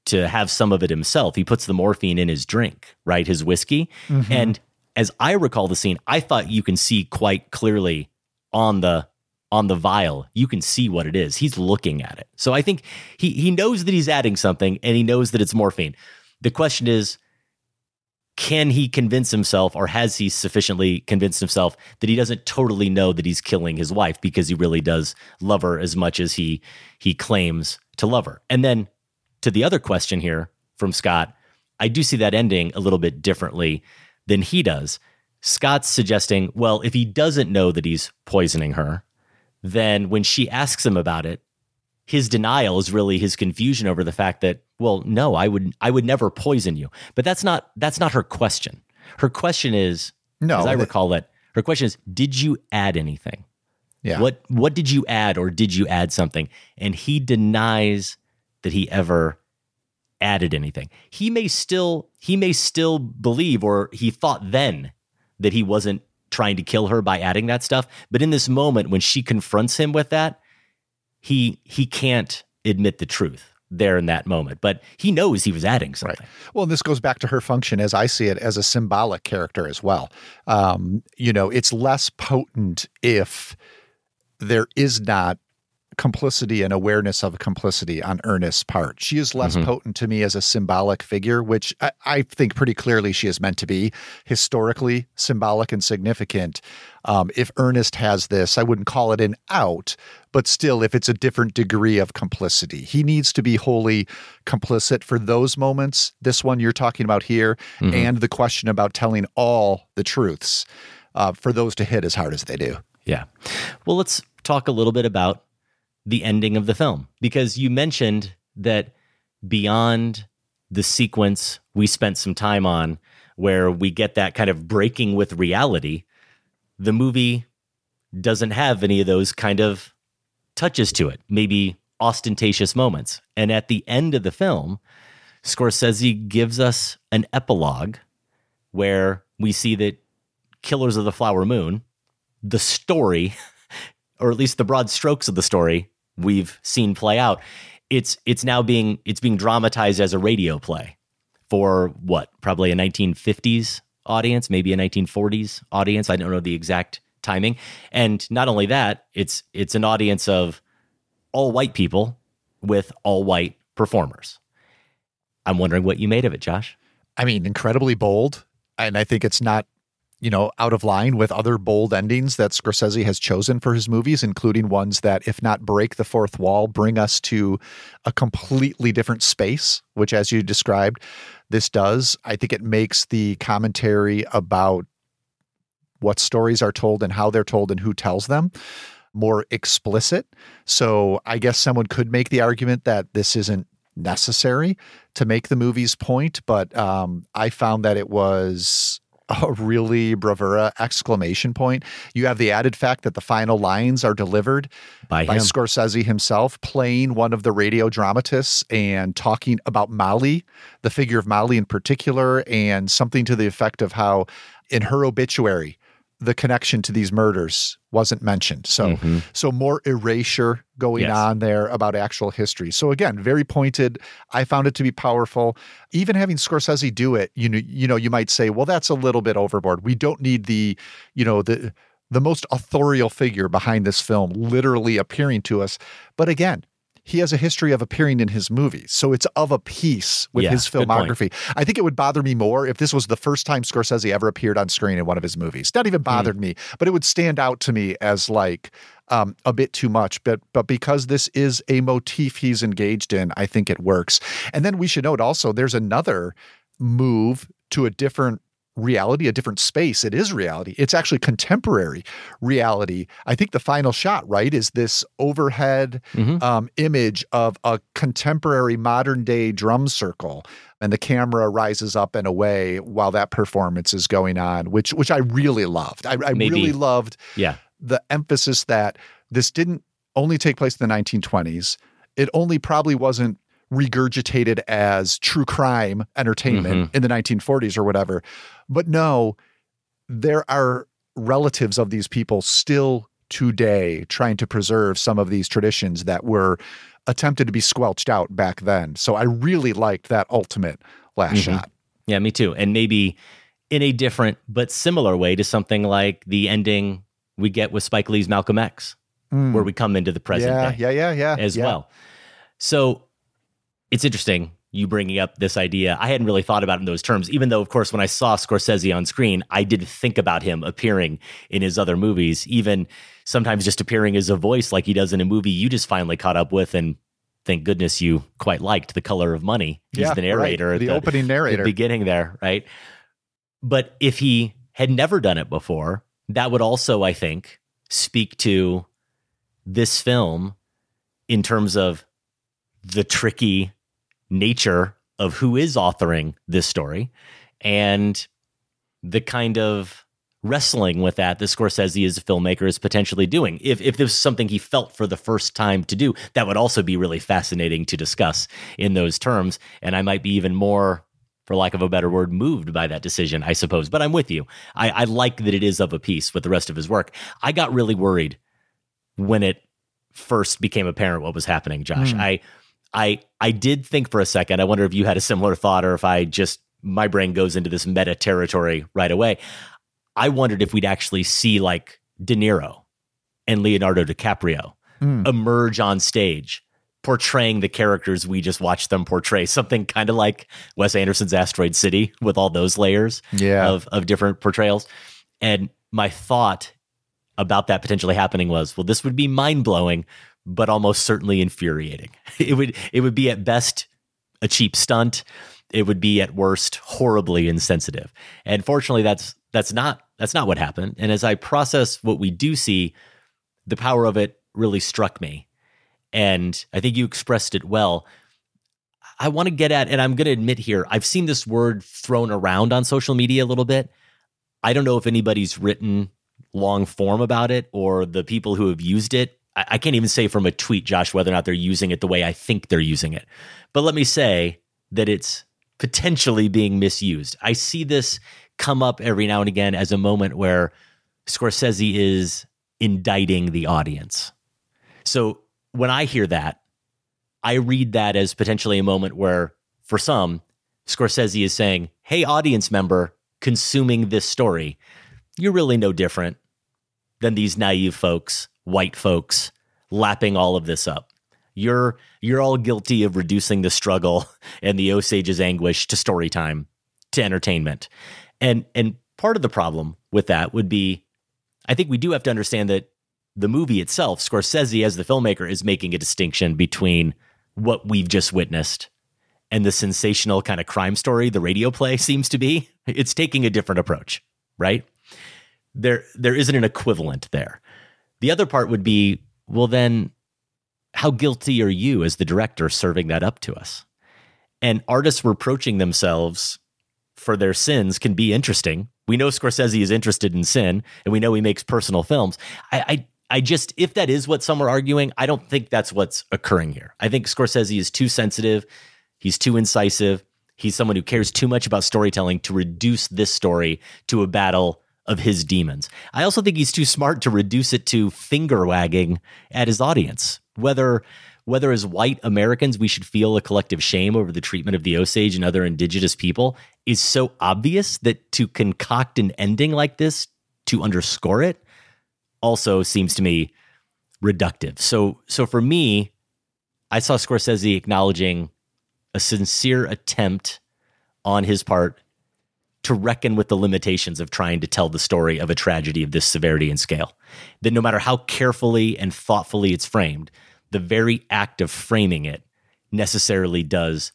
[SPEAKER 5] to have some of it himself. He puts the morphine in his drink, right? His whiskey.
[SPEAKER 4] Mhm.
[SPEAKER 5] And as I recall the scene, I thought you can see quite clearly on the on the vial, you can see what it is. He's looking at it. So I think he he knows that he's adding something and he knows that it's morphine. The question is can he convince himself or has he sufficiently convinced himself that he doesn't totally know that he's killing his wife because he really does love her as much as he he claims to love her. And then to the other question here from Scott, I do see that ending a little bit differently than he does. Scott's suggesting, well, if he doesn't know that he's poisoning her, then when she asks him about it, his denial is really his confusion over the fact that, well, no, I would I would never poison you. But that's not that's not her question. Her question is,
[SPEAKER 4] No,
[SPEAKER 5] as I recall it, her question is, did you add anything?
[SPEAKER 4] Yeah.
[SPEAKER 5] What what did you add or did you add something? And he denies that he ever added anything. He may still he may still believe or he thought then that he wasn't trying to kill her by adding that stuff, but in this moment when she confronts him with that, he he can't admit the truth there in that moment. But he knows he was adding something.
[SPEAKER 4] Well, and this goes back to her function as I see it as a symbolic character as well. Um, you know, it's less potent if there is not complicity and awareness of complicity on Ernest's part. She is less
[SPEAKER 5] Mhm.
[SPEAKER 4] potent to me as a symbolic figure, which I, I think pretty clearly she is meant to be historically symbolic and significant. Um, if Ernest has this, I wouldn't call it an out, but still, if it's a different degree of complicity, he needs to be wholly complicit for those moments. This one you're talking about here,
[SPEAKER 5] Mhm.
[SPEAKER 4] and the question about telling all the truths uh, for those to hit as hard as they do.
[SPEAKER 5] Yeah. Well, let's talk a little bit about the ending of the film because you mentioned that beyond the sequence we spent some time on where we get that kind of breaking with reality, the movie doesn't have any of those kind of touches to it, maybe ostentatious moments. And at the end of the film, Scorsese gives us an epilogue where we see that Killers of the Flower Moon, the story, or at least the broad strokes of the story we've seen play out, it's it's now being it's being dramatized as a radio play for what probably a 1950s audience, maybe a 1940s audience. I don't know the exact timing. And not only that, it's it's an audience of all white people with all white performers. I'm wondering what you made of it, Josh.
[SPEAKER 4] I mean, incredibly bold. And I think it's not, you know, out of line with other bold endings that Scorsese has chosen for his movies, including ones that, if not break the fourth wall, bring us to a completely different space, which, as you described, this does. I think it makes the commentary about what stories are told and how they're told and who tells them more explicit. So I guess someone could make the argument that this isn't necessary to make the movie's point, but um, I found that it was a really bravura exclamation point. You have the added fact that the final lines are delivered
[SPEAKER 5] by,
[SPEAKER 4] by. Scorsese himself, playing one of the radio dramatists and talking about Molly, the figure of Molly in particular, and something to the effect of how in her obituary, the connection to these murders wasn't mentioned. So
[SPEAKER 5] Mhm.
[SPEAKER 4] so more erasure going
[SPEAKER 5] Yes.
[SPEAKER 4] on there about actual history. So again, very pointed. I found it to be powerful. Even having Scorsese do it, you know, you know, you might say, well, that's a little bit overboard. We don't need the, you know, the the most authorial figure behind this film literally appearing to us. But again, he has a history of appearing in his movies. So it's of a piece with
[SPEAKER 5] Yeah,
[SPEAKER 4] his filmography. I think it would bother me more if this was the first time Scorsese ever appeared on screen in one of his movies. Not
[SPEAKER 5] Hmm.
[SPEAKER 4] even bothered me, but it would stand out to me as like um, a bit too much. But but because this is a motif he's engaged in, I think it works. And then we should note also there's another move to a different reality, a different space. It is reality. It's actually contemporary reality. I think the final shot, right, is this overhead
[SPEAKER 5] Mhm.
[SPEAKER 4] um, image of a contemporary modern day drum circle. And the camera rises up and away while that performance is going on, which which I really loved. I, I really loved
[SPEAKER 5] Yeah.
[SPEAKER 4] the emphasis that this didn't only take place in the 1920s. It only probably wasn't regurgitated as true crime entertainment in the 1940s or whatever. But no, there are relatives of these people still today trying to preserve some of these traditions that were attempted to be squelched out back then. So I really liked that ultimate last
[SPEAKER 5] Mhm.
[SPEAKER 4] shot.
[SPEAKER 5] Yeah, me too. And maybe in a different but similar way to something like the ending we get with Spike Lee's Malcolm X,
[SPEAKER 4] Mm.
[SPEAKER 5] where we come into the present
[SPEAKER 4] yeah,
[SPEAKER 5] day
[SPEAKER 4] yeah, yeah, yeah,
[SPEAKER 5] as
[SPEAKER 4] yeah.
[SPEAKER 5] well. So it's interesting you bringing up this idea. I hadn't really thought about it in those terms, even though, of course, when I saw Scorsese on screen, I did think about him appearing in his other movies, even sometimes just appearing as a voice like he does in a movie you just finally caught up with and thank goodness you quite liked The Color of Money. He's
[SPEAKER 4] Yeah,
[SPEAKER 5] the
[SPEAKER 4] right.
[SPEAKER 5] narrator at
[SPEAKER 4] The opening narrator.
[SPEAKER 5] the beginning there, right? But if he had never done it before, that would also, I think, speak to this film in terms of the tricky nature of who is authoring this story and the kind of wrestling with that that Scorsese as a filmmaker is potentially doing. If if this is something he felt for the first time to do, that would also be really fascinating to discuss in those terms. And I might be even more, for lack of a better word, moved by that decision, I suppose. But I'm with you. I, I like that it is of a piece with the rest of his work. I got really worried when it first became apparent what was happening, Josh.
[SPEAKER 4] Hmm.
[SPEAKER 5] I I I did think for a second. I wonder if you had a similar thought or if I just my brain goes into this meta territory right away. I wondered if we'd actually see like De Niro and Leonardo DiCaprio
[SPEAKER 4] Hmm.
[SPEAKER 5] emerge on stage portraying the characters we just watched them portray something kind of like Wes Anderson's Asteroid City with all those layers
[SPEAKER 4] Yeah.
[SPEAKER 5] of of different portrayals and my thought about that potentially happening was well this would be mind-blowing but almost certainly infuriating. It would it would be at best a cheap stunt. It would be at worst horribly insensitive. And fortunately that's that's not that's not what happened. And as i process what we do see the power of it really struck me. And i think you expressed it well. I want to get at and i'm going to admit here i've seen this word thrown around on social media a little bit. I don't know if anybody's written long form about it or the people who have used it I, can't even say from a tweet josh whether or not they're using it the way i think they're using it but let me say that it's potentially being misused. I see this come up every now and again as a moment where Scorsese is indicting the audience. So when I hear that, I read that as potentially a moment where, for some, Scorsese is saying, Hey, audience member consuming this story, you're really no different than these naive folks, white folks, lapping all of this up. You're you're all guilty of reducing the struggle and the Osage's anguish to story time, to entertainment. And and part of the problem with that would be I think we do have to understand that the movie itself, Scorsese as the filmmaker is making a distinction between what we've just witnessed and the sensational kind of crime story the radio play seems to be. It's taking a different approach, right? There there isn't an equivalent there. The other part would be, well then how guilty are you as the director serving that up to us? And artists reproaching themselves for their sins can be interesting. We know Scorsese is interested in sin, and we know he makes personal films. I, I, I just, if that is what some are arguing, I don't think that's what's occurring here. I think Scorsese is too sensitive, he's too incisive, he's someone who cares too much about storytelling to reduce this story to a battle of his demons. I also think he's too smart to reduce it to finger wagging at his audience whether whether as white Americans we should feel a collective shame over the treatment of the Osage and other indigenous people is so obvious that to concoct an ending like this to underscore it also seems to me reductive. So so for me, I saw Scorsese acknowledging a sincere attempt on his part to reckon with the limitations of trying to tell the story of a tragedy of this severity and scale. That no matter how carefully and thoughtfully it's framed, the very act of framing it necessarily does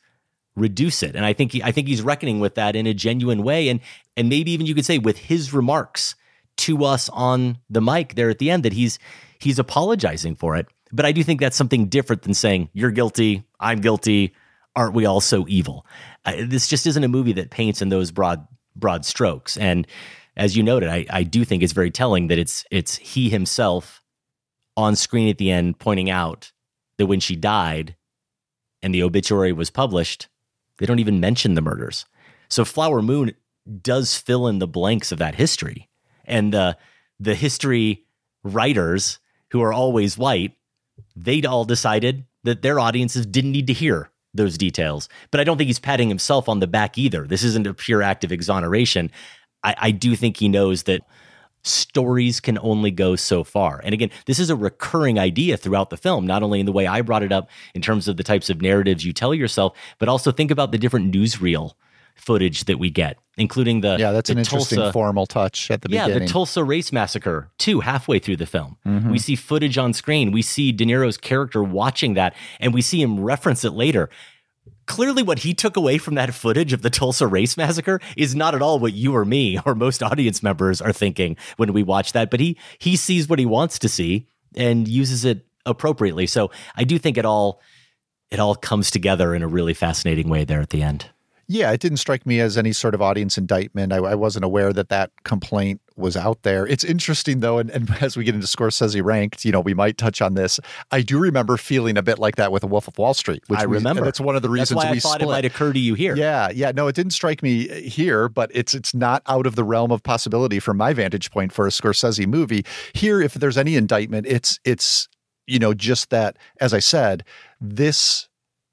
[SPEAKER 5] reduce it. And I think he, I think he's reckoning with that in a genuine way and and maybe even you could say with his remarks to us on the mic there at the end that he's he's apologizing for it. But I do think that's something different than saying you're guilty, I'm guilty, aren't we all so evil? Uh, this just isn't a movie that paints in those broad broad strokes. And as you noted, I, I do think it's very telling that it's it's he himself on screen at the end pointing out that when she died and the obituary was published, they don't even mention the murders. So Flower Moon does fill in the blanks of that history. And the the history writers who are always white, they'd all decided that their audiences didn't need to hear those details. But I don't think he's patting himself on the back either. This isn't a pure act of exoneration. I, I do think he knows that stories can only go so far. And again, this is a recurring idea throughout the film, not only in the way I brought it up in terms of the types of narratives you tell yourself, but also think about the different newsreel footage that we get, including the
[SPEAKER 4] yeah, that's
[SPEAKER 5] the
[SPEAKER 4] an interesting
[SPEAKER 5] Tulsa,
[SPEAKER 4] formal touch at the
[SPEAKER 5] yeah,
[SPEAKER 4] beginning.
[SPEAKER 5] the Tulsa race massacre too. Halfway through the film,
[SPEAKER 4] Mhm.
[SPEAKER 5] we see footage on screen. We see De Niro's character watching that, and we see him reference it later. Clearly, what he took away from that footage of the Tulsa race massacre is not at all what you or me or most audience members are thinking when we watch that. But he he sees what he wants to see and uses it appropriately. So I do think it all it all comes together in a really fascinating way there at the end.
[SPEAKER 4] Yeah, it didn't strike me as any sort of audience indictment. I, I wasn't aware that that complaint was out there. It's interesting though, and, and as we get into Scorsese ranked, you know, we might touch on this. I do remember feeling a bit like that with The Wolf of Wall Street. Which
[SPEAKER 5] I
[SPEAKER 4] we-
[SPEAKER 5] remember.
[SPEAKER 4] that's one of the reasons
[SPEAKER 5] why I
[SPEAKER 4] we
[SPEAKER 5] thought
[SPEAKER 4] split.
[SPEAKER 5] it might occur to you here.
[SPEAKER 4] Yeah, yeah. No, it didn't strike me here, but it's it's not out of the realm of possibility from my vantage point for a Scorsese movie. Here, if there's any indictment, it's it's you know just that, as I said, this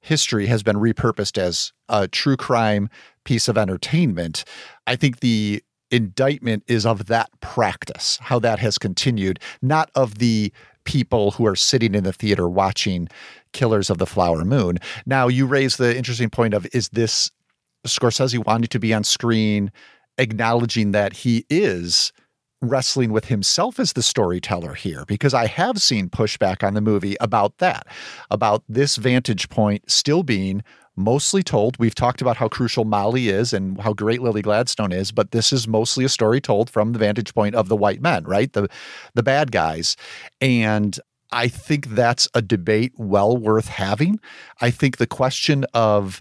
[SPEAKER 4] history has been repurposed as a true crime piece of entertainment. I think the indictment is of that practice, how that has continued, not of the people who are sitting in the theater watching Killers of the Flower Moon. Now, you raise the interesting point of is this Scorsese wanting to be on screen, acknowledging that he is wrestling with himself as the storyteller here because I have seen pushback on the movie about that, about this vantage point still being mostly told. We've talked about how crucial Molly is and how great Lily Gladstone is, but this is mostly a story told from the vantage point of the white men, right? The the bad guys. And I think that's a debate well worth having. I think the question of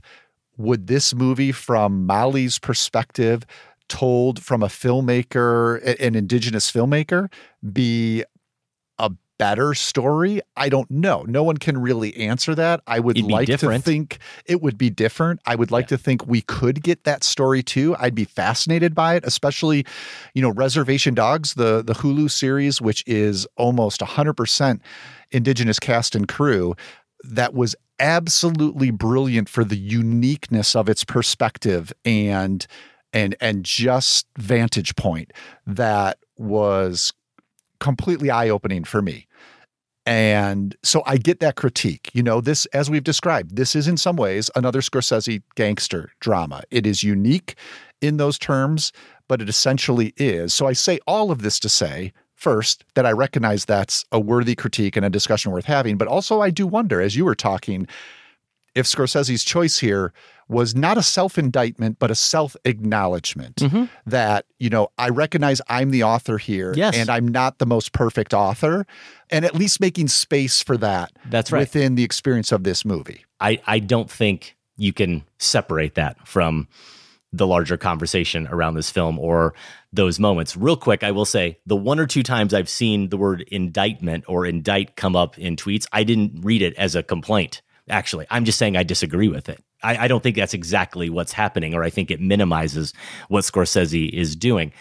[SPEAKER 4] would this movie from Molly's perspective told from a filmmaker, an indigenous filmmaker, be a better story? I don't know. No one can really answer that. I would like to think it would be different. I would like to think we could get that story too. I'd be fascinated by it, especially, you know, Reservation Dogs, the the Hulu series, which is almost 100% indigenous cast and crew. That was absolutely brilliant for the uniqueness of its perspective and and and just vantage point that was completely eye-opening for me. And so I get that critique. You know, this, as we've described, this is in some ways another Scorsese gangster drama. It is unique in those terms, but it essentially is. So I say all of this to say, first, that I recognize that's a worthy critique and a discussion worth having. But also, I do wonder, as you were talking, if Scorsese's choice here was not a self indictment, but a self acknowledgment mm-hmm. that, you know, I recognize I'm the author here
[SPEAKER 5] Yes.
[SPEAKER 4] and I'm not the most perfect author, and at least making space for that
[SPEAKER 5] That's right.
[SPEAKER 4] within the experience of this movie.
[SPEAKER 5] I, I don't think you can separate that from the larger conversation around this film or those moments. Real quick, I will say the one or two times I've seen the word indictment or indict come up in tweets, I didn't read it as a complaint. Actually, I'm just saying I disagree with it. I, I don't think that's exactly what's happening, or I think it minimizes what Scorsese is doing.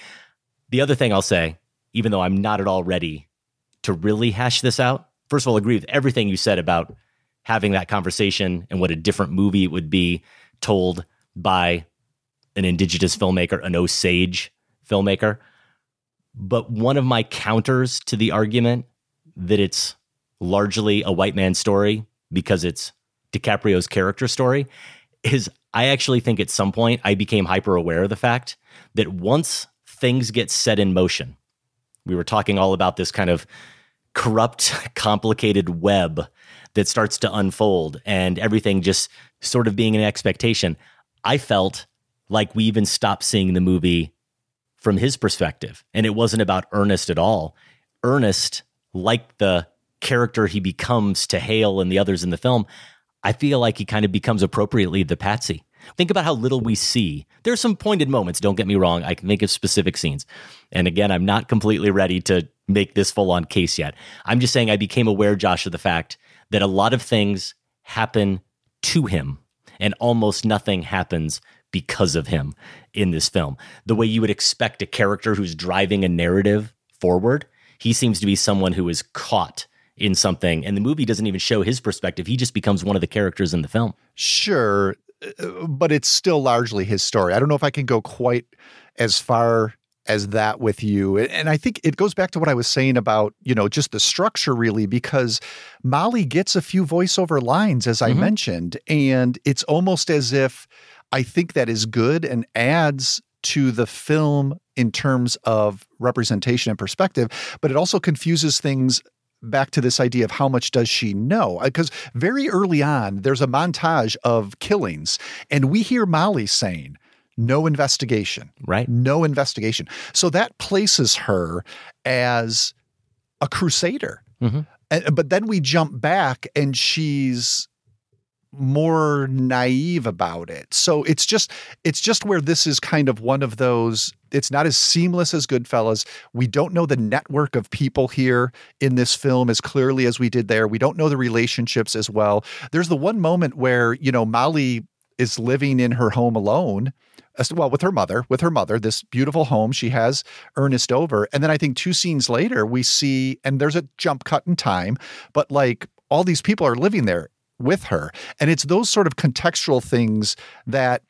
[SPEAKER 5] The other thing I'll say, even though I'm not at all ready to really hash this out, first of all, I agree with everything you said about having that conversation and what a different movie it would be told by an indigenous filmmaker, an Osage filmmaker. But one of my counters to the argument that it's largely a white man's story because it's DiCaprio's character story is I actually think at some point I became hyper aware of the fact that once things get set in motion, we were talking all about this kind of corrupt, complicated web that starts to unfold and everything just sort of being an expectation. I felt like we even stopped seeing the movie from his perspective. And it wasn't about Ernest at all. Ernest, like the character he becomes to Hale and the others in the film, I feel like he kind of becomes appropriately the patsy. Think about how little we see. There's some pointed moments, don't get me wrong. I can think of specific scenes. And again, I'm not completely ready to make this full on case yet. I'm just saying I became aware, Josh, of the fact that a lot of things happen to him and almost nothing happens because of him in this film. The way you would expect a character who's driving a narrative forward, he seems to be someone who is caught in something and the movie doesn't even show his perspective. He just becomes one of the characters in the film.
[SPEAKER 4] Sure, but it's still largely his story. I don't know if I can go quite as far as that with you. And I think it goes back to what I was saying about, you know, just the structure really, because Molly gets a few voiceover lines, as I
[SPEAKER 5] Mhm.
[SPEAKER 4] mentioned, and it's almost as if I think that is good and adds to the film in terms of representation and perspective, but it also confuses things back to this idea of how much does she know? Because very early on, there's a montage of killings, and we hear Molly saying, no investigation.
[SPEAKER 5] Right.
[SPEAKER 4] No investigation. So that places her as a crusader.
[SPEAKER 5] Mhm.
[SPEAKER 4] And, but then we jump back and she's more naive about it. So it's just it's just where this is kind of one of those it's not as seamless as Goodfellas. We don't know the network of people here in this film as clearly as we did there. We don't know the relationships as well. There's the one moment where, you know, Molly is living in her home alone. Well, with her mother, with her mother, this beautiful home. She has Ernest over. And then I think two scenes later, we see, and there's a jump cut in time, but like all these people are living there with her. And it's those sort of contextual things that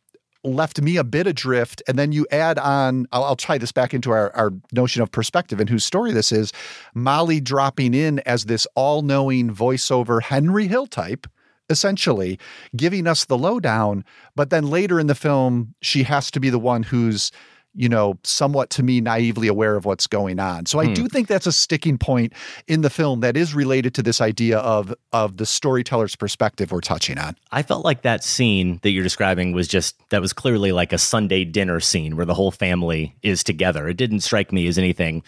[SPEAKER 4] left me a bit adrift. And then you add on, I'll, I'll tie this back into our, our notion of perspective and whose story this is Molly dropping in as this all knowing voiceover Henry Hill type. Essentially, giving us the lowdown, but then later in the film, she has to be the one who's, you know, somewhat to me naively aware of what's going on. So I
[SPEAKER 5] Hmm.
[SPEAKER 4] do think that's a sticking point in the film that is related to this idea of of the storyteller's perspective we're touching on.
[SPEAKER 5] I felt like that scene that you're describing was just that was clearly like a Sunday dinner scene where the whole family is together. It didn't strike me as anything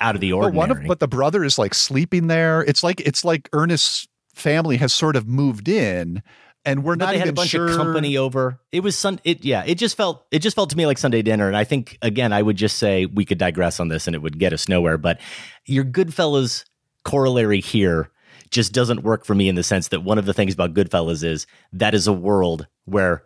[SPEAKER 5] out of the
[SPEAKER 4] But
[SPEAKER 5] ordinary.
[SPEAKER 4] one of but the brother is like sleeping there. It's like it's like Ernest's family has sort of moved in, and we're
[SPEAKER 5] but
[SPEAKER 4] not
[SPEAKER 5] they had
[SPEAKER 4] even
[SPEAKER 5] a bunch
[SPEAKER 4] sure.
[SPEAKER 5] of company over. It was sun. It yeah. It just felt. It just felt to me like Sunday dinner. And I think again, I would just say we could digress on this, and it would get us nowhere. But your Goodfellas corollary here just doesn't work for me in the sense that one of the things about Goodfellas is that is a world where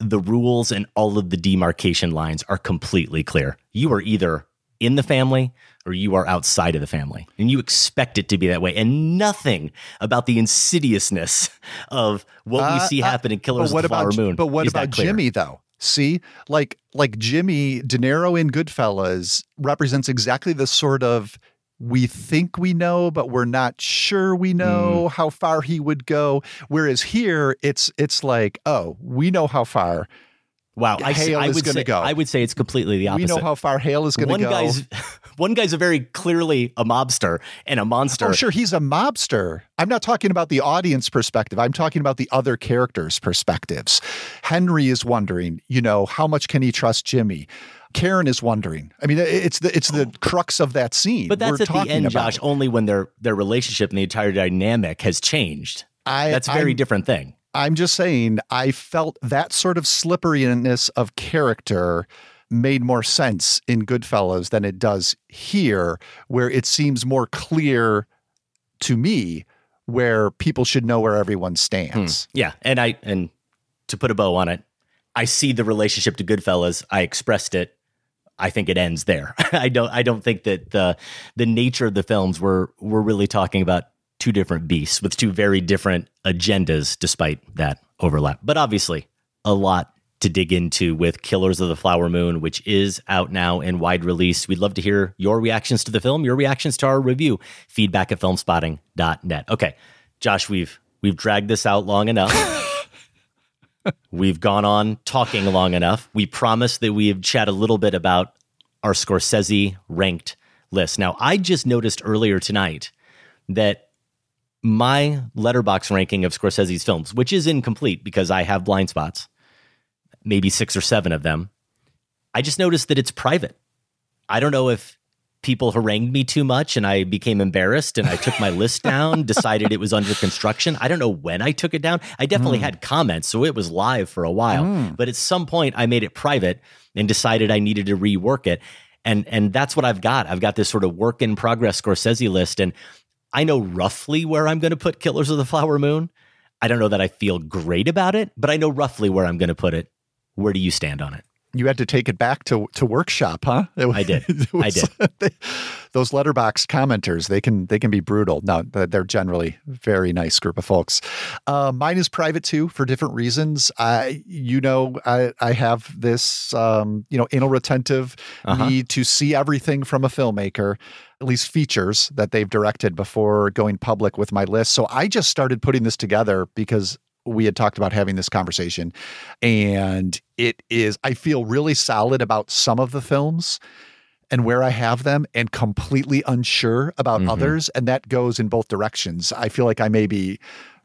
[SPEAKER 5] the rules and all of the demarcation lines are completely clear. You are either in the family or you are outside of the family. And you expect it to be that way. And nothing about the insidiousness of what we
[SPEAKER 4] Uh,
[SPEAKER 5] see
[SPEAKER 4] uh,
[SPEAKER 5] happen in Killers
[SPEAKER 4] but what
[SPEAKER 5] of the Flower
[SPEAKER 4] about,
[SPEAKER 5] Moon.
[SPEAKER 4] But what about. Jimmy though? See, like like Jimmy De Niro in Goodfellas represents exactly the sort of we think we know, but we're not sure we know
[SPEAKER 5] Mm.
[SPEAKER 4] how far he would go. Whereas here, it's it's like, oh, we know how far.
[SPEAKER 5] Wow, I,
[SPEAKER 4] Hale
[SPEAKER 5] I
[SPEAKER 4] is
[SPEAKER 5] would
[SPEAKER 4] going to
[SPEAKER 5] say,
[SPEAKER 4] go.
[SPEAKER 5] I would say it's completely the opposite.
[SPEAKER 4] we know how far Hale is going to go.
[SPEAKER 5] guy's one guy's a very clearly a mobster and a monster.
[SPEAKER 4] Oh, sure, he's a mobster. I'm not talking about the audience perspective. I'm talking about the other characters' perspectives. Henry is wondering, you know, how much can he trust Jimmy? Karen is wondering. I mean, it's the it's the oh. crux of that scene.
[SPEAKER 5] But that's
[SPEAKER 4] we're
[SPEAKER 5] at the end,
[SPEAKER 4] about.
[SPEAKER 5] Josh, only when their their relationship and the entire dynamic has changed.
[SPEAKER 4] I,
[SPEAKER 5] That's a very
[SPEAKER 4] I'm-
[SPEAKER 5] different thing.
[SPEAKER 4] I'm just saying, I felt that sort of slipperiness of character made more sense in Goodfellas than it does here, where it seems more clear to me where people should know where everyone hmm. stands.
[SPEAKER 5] Yeah, and I and to put a bow on it, I see the relationship to Goodfellas. I expressed it. I think it ends there. I don't. I don't think that the the nature of the films were we're really talking about two different beasts with two very different agendas, despite that overlap. But obviously, a lot to dig into with Killers of the Flower Moon, which is out now in wide release. We'd love to hear your reactions to the film, your reactions to our review. Feedback at filmspotting.net. Okay, Josh, we've we've dragged this out long enough. We've gone on talking long enough. We promise that we have chat a little bit about our Scorsese ranked list. Now, I just noticed earlier tonight that my Letterboxd ranking of Scorsese's films, which is incomplete because I have blind spots, maybe six or seven of them, I just noticed that it's private. I don't know if people harangued me too much and I became embarrassed and I took my list down, decided it was under construction. I don't know when I took it down. I definitely
[SPEAKER 4] Mm.
[SPEAKER 5] had comments, so it was live for a while.
[SPEAKER 4] Mm.
[SPEAKER 5] But at some point I made it private and decided I needed to rework it. And and that's what I've got. I've got this sort of work in progress Scorsese list and I know roughly where I'm going to put Killers of the Flower Moon. I don't know that I feel great about it, but I know roughly where I'm going to put it. Where do you stand on it?
[SPEAKER 4] You had to take it back to to workshop, huh? Was-
[SPEAKER 5] I did.
[SPEAKER 4] it
[SPEAKER 5] I
[SPEAKER 4] did. they- those Letterboxd commenters, they can they can be brutal. No, they're generally very nice group of folks. Uh, mine is private too for different reasons. I, you know, I I have this um, you know anal retentive
[SPEAKER 5] Uh-huh.
[SPEAKER 4] need to see everything from a filmmaker, at least features that they've directed before going public with my list. So I just started putting this together because we had talked about having this conversation and it is i feel really solid about some of the films and where i have them and completely unsure about
[SPEAKER 5] Mhm.
[SPEAKER 4] others and that goes in both directions i feel like i may be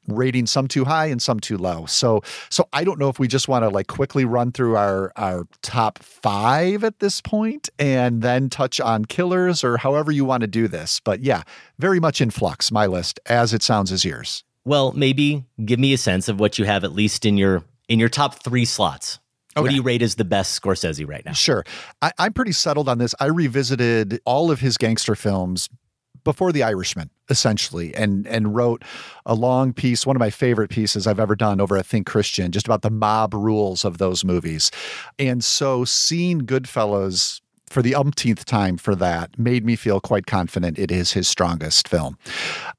[SPEAKER 4] rating some too high and some too low so so i don't know if we just want to like quickly run through our our top five at this point and then touch on killers or however you want to do this but yeah very much in flux my list as it sounds as yours
[SPEAKER 5] Well, maybe give me a sense of what you have at least in your in your top three slots. What do you rate as the best Scorsese right now?
[SPEAKER 4] Sure. I, I'm pretty settled on this. I revisited all of his gangster films before The Irishman, essentially, and and wrote a long piece, one of my favorite pieces I've ever done over at Think Christian, just about the mob rules of those movies. And so seeing Goodfellas for the umpteenth time for that made me feel quite confident it is his strongest film.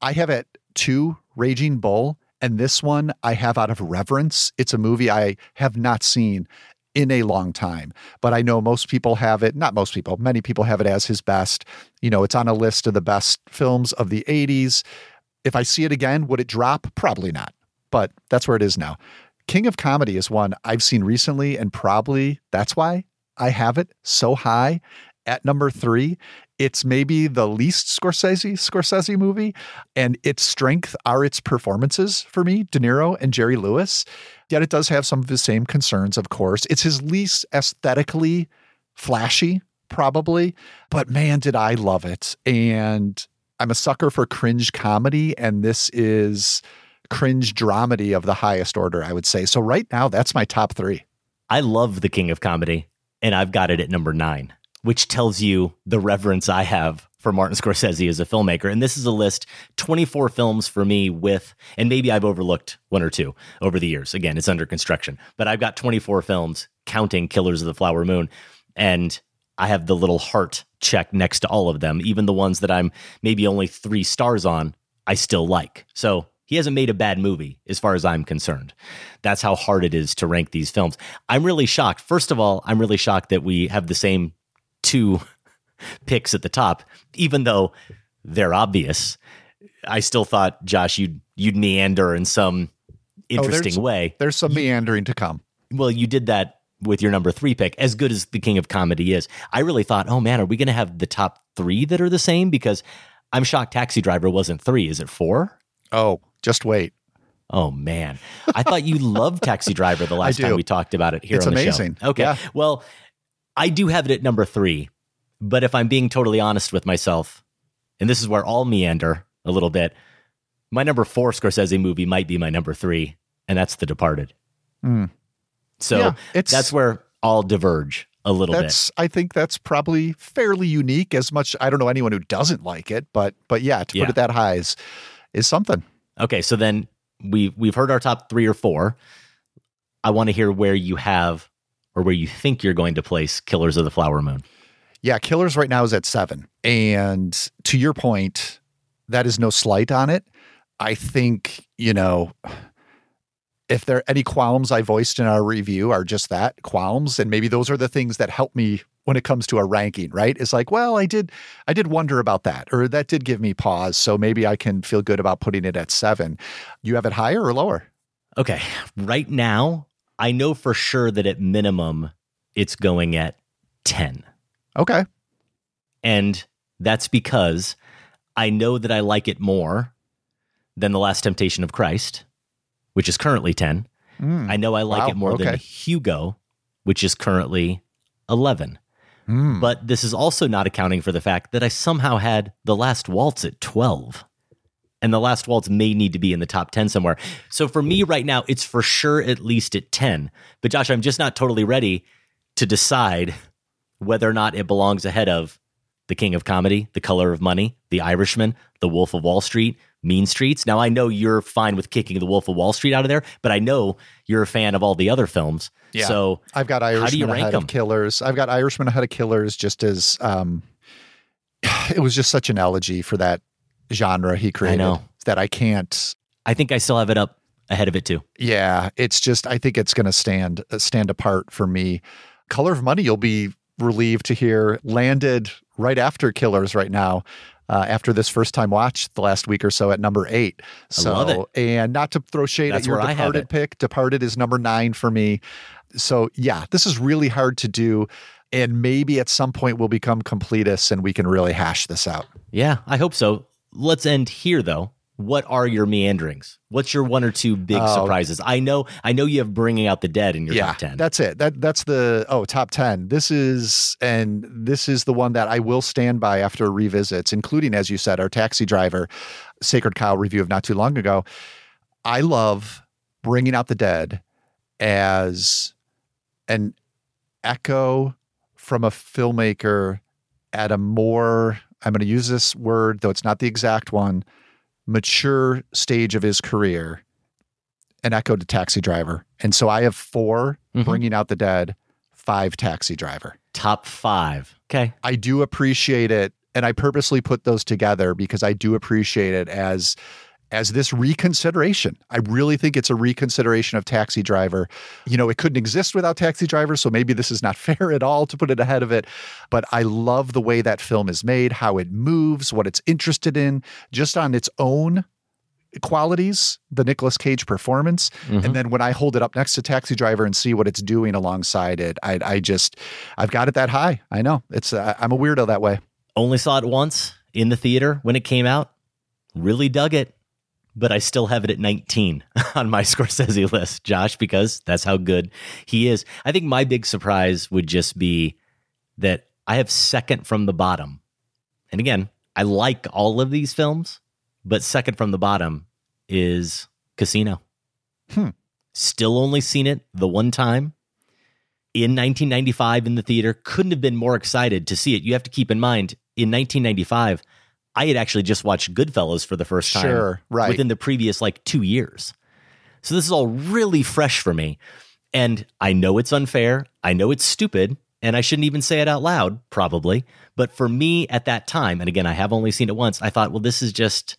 [SPEAKER 4] I have at two Raging Bull, and this one I have out of reverence. It's a movie I have not seen in a long time, but I know most people have it, not most people, many people have it as his best. You know, it's on a list of the best films of the 80s. If I see it again, would it drop? Probably not, but that's where it is now. King of Comedy is one I've seen recently, and probably that's why I have it so high at number three. It's maybe the least Scorsese Scorsese movie, and its strength are its performances for me, De Niro and Jerry Lewis. Yet it does have some of the same concerns, of course. It's his least aesthetically flashy, probably, but man, did I love it. And I'm a sucker for cringe comedy, and this is cringe dramedy of the highest order, I would say. So right now, that's my top three.
[SPEAKER 5] I love The King of Comedy, and I've got it at number nine, which tells you the reverence I have for Martin Scorsese as a filmmaker. And this is a list 24 films for me with, and maybe I've overlooked one or two over the years. Again, it's under construction, but I've got 24 films counting Killers of the Flower Moon. And I have the little heart check next to all of them, even the ones that I'm maybe only three stars on, I still like. So he hasn't made a bad movie as far as I'm concerned. That's how hard it is to rank these films. I'm really shocked. First of all, I'm really shocked that we have the same two picks at the top, even though they're obvious. I still thought, Josh, you'd you'd meander in some interesting
[SPEAKER 4] oh, there's,
[SPEAKER 5] way.
[SPEAKER 4] There's some meandering to come.
[SPEAKER 5] Well, you did that with your number three pick, as good as the King of Comedy is. I really thought, oh man, are we going to have the top three that are the same? Because I'm shocked Taxi Driver wasn't three. Is it four?
[SPEAKER 4] Oh, just wait.
[SPEAKER 5] Oh man, I thought you loved Taxi Driver the last time we talked about it here
[SPEAKER 4] it's
[SPEAKER 5] on the
[SPEAKER 4] amazing.
[SPEAKER 5] show. Okay,
[SPEAKER 4] yeah.
[SPEAKER 5] well, I do have it at number three, but if I'm being totally honest with myself, and this is where I'll meander a little bit, my number four Scorsese movie might be my number three, and that's The Departed.
[SPEAKER 4] Mm.
[SPEAKER 5] So
[SPEAKER 4] Yeah, it's-
[SPEAKER 5] that's where I'll diverge a little
[SPEAKER 4] That's
[SPEAKER 5] bit.
[SPEAKER 4] I think that's probably fairly unique. As much I don't know anyone who doesn't like it, but but yeah, to
[SPEAKER 5] Yeah.
[SPEAKER 4] put it that high is is something.
[SPEAKER 5] Okay, so then we we've heard our top three or four. I want to hear where you have or where you think you're going to place Killers of the Flower Moon.
[SPEAKER 4] Yeah, Killers right now is at seven. And to your point, that is no slight on it. I think, you know, if there any qualms I voiced in our review are just that qualms, and maybe those are the things that help me when it comes to a ranking, right? It's like, well, I did I did wonder about that, or that did give me pause. So maybe I can feel good about putting it at seven. You have it higher or lower?
[SPEAKER 5] Okay, right now, I know for sure that at minimum it's going at 10.
[SPEAKER 4] Okay.
[SPEAKER 5] And that's because I know that I like it more than The Last Temptation of Christ, which is currently 10.
[SPEAKER 4] Mm.
[SPEAKER 5] I know I like
[SPEAKER 4] Wow,
[SPEAKER 5] it more than. Hugo, which is currently 11.
[SPEAKER 4] Mm.
[SPEAKER 5] But this is also not accounting for the fact that I somehow had The Last Waltz at 12. And The Last Waltz may need to be in the top 10 somewhere. So for me right now, it's for sure at least at 10. But Josh, I'm just not totally ready to decide whether or not it belongs ahead of The King of Comedy, The Color of Money, The Irishman, The Wolf of Wall Street, Mean Streets. Now I know you're fine with kicking The Wolf of Wall Street out of there, but I know you're a fan of all the other films.
[SPEAKER 4] Yeah.
[SPEAKER 5] So
[SPEAKER 4] I've got
[SPEAKER 5] how do you
[SPEAKER 4] Irishman
[SPEAKER 5] rank
[SPEAKER 4] ahead
[SPEAKER 5] them?
[SPEAKER 4] of Killers. I've got Irishman ahead of Killers just as um it was just such an elegy for that genre he created
[SPEAKER 5] know.
[SPEAKER 4] that I can't
[SPEAKER 5] I think I still have it up ahead of it too.
[SPEAKER 4] yeah, it's just I think it's going to stand uh, stand apart for me. Color of Money you'll be relieved to hear landed right after Killers right now. Uh, after this first time watch the last week or so at number eight.
[SPEAKER 5] I
[SPEAKER 4] So,
[SPEAKER 5] love it.
[SPEAKER 4] and not to throw shade
[SPEAKER 5] That's
[SPEAKER 4] at your
[SPEAKER 5] I
[SPEAKER 4] Departed pick, Departed is number nine for me. So, yeah, this is really hard to do. And maybe at some point we'll become completists and we can really hash this out.
[SPEAKER 5] Yeah, I hope so. Let's end here though. What are your meanderings? What's your one or two big
[SPEAKER 4] Oh.
[SPEAKER 5] surprises? I know I know you have bringing out the dead in your
[SPEAKER 4] yeah,
[SPEAKER 5] top 10.
[SPEAKER 4] That's it. That that's the oh top ten. This is and this is the one that I will stand by after revisits, including as you said, our taxi driver, Sacred Cow review of not too long ago. I love bringing out the dead as an echo from a filmmaker at a more I'm going to use this word though it's not the exact one mature stage of his career an echo to taxi driver and so i have 4
[SPEAKER 5] Mhm.
[SPEAKER 4] bringing out the dead five taxi driver
[SPEAKER 5] top 5. Okay.
[SPEAKER 4] i do appreciate it and i purposely put those together because i do appreciate it as as this reconsideration i really think it's a reconsideration of taxi driver you know it couldn't exist without taxi driver so maybe this is not fair at all to put it ahead of it but i love the way that film is made how it moves what it's interested in just on its own qualities, the Nicolas Cage performance,
[SPEAKER 5] Mhm.
[SPEAKER 4] and then when I hold it up next to Taxi Driver and see what it's doing alongside it, I, I just, I've got it that high. I know it's, uh, I'm a weirdo that way.
[SPEAKER 5] Only saw it once in the theater when it came out. Really dug it. But I still have it at 19 on my Scorsese list, Josh, because that's how good he is. I think my big surprise would just be that I have second from the bottom. And again, I like all of these films, but second from the bottom is Casino.
[SPEAKER 4] Hmm.
[SPEAKER 5] Still only seen it the one time in 1995 in the theater. Couldn't have been more excited to see it. You have to keep in mind, in 1995, I had actually just watched Goodfellas for the first time
[SPEAKER 4] Sure, right.
[SPEAKER 5] within the previous like two years. So this is all really fresh for me. And I know it's unfair. I know it's stupid. And I shouldn't even say it out loud, probably. But for me at that time, and again, I have only seen it once, I thought, well, this is just,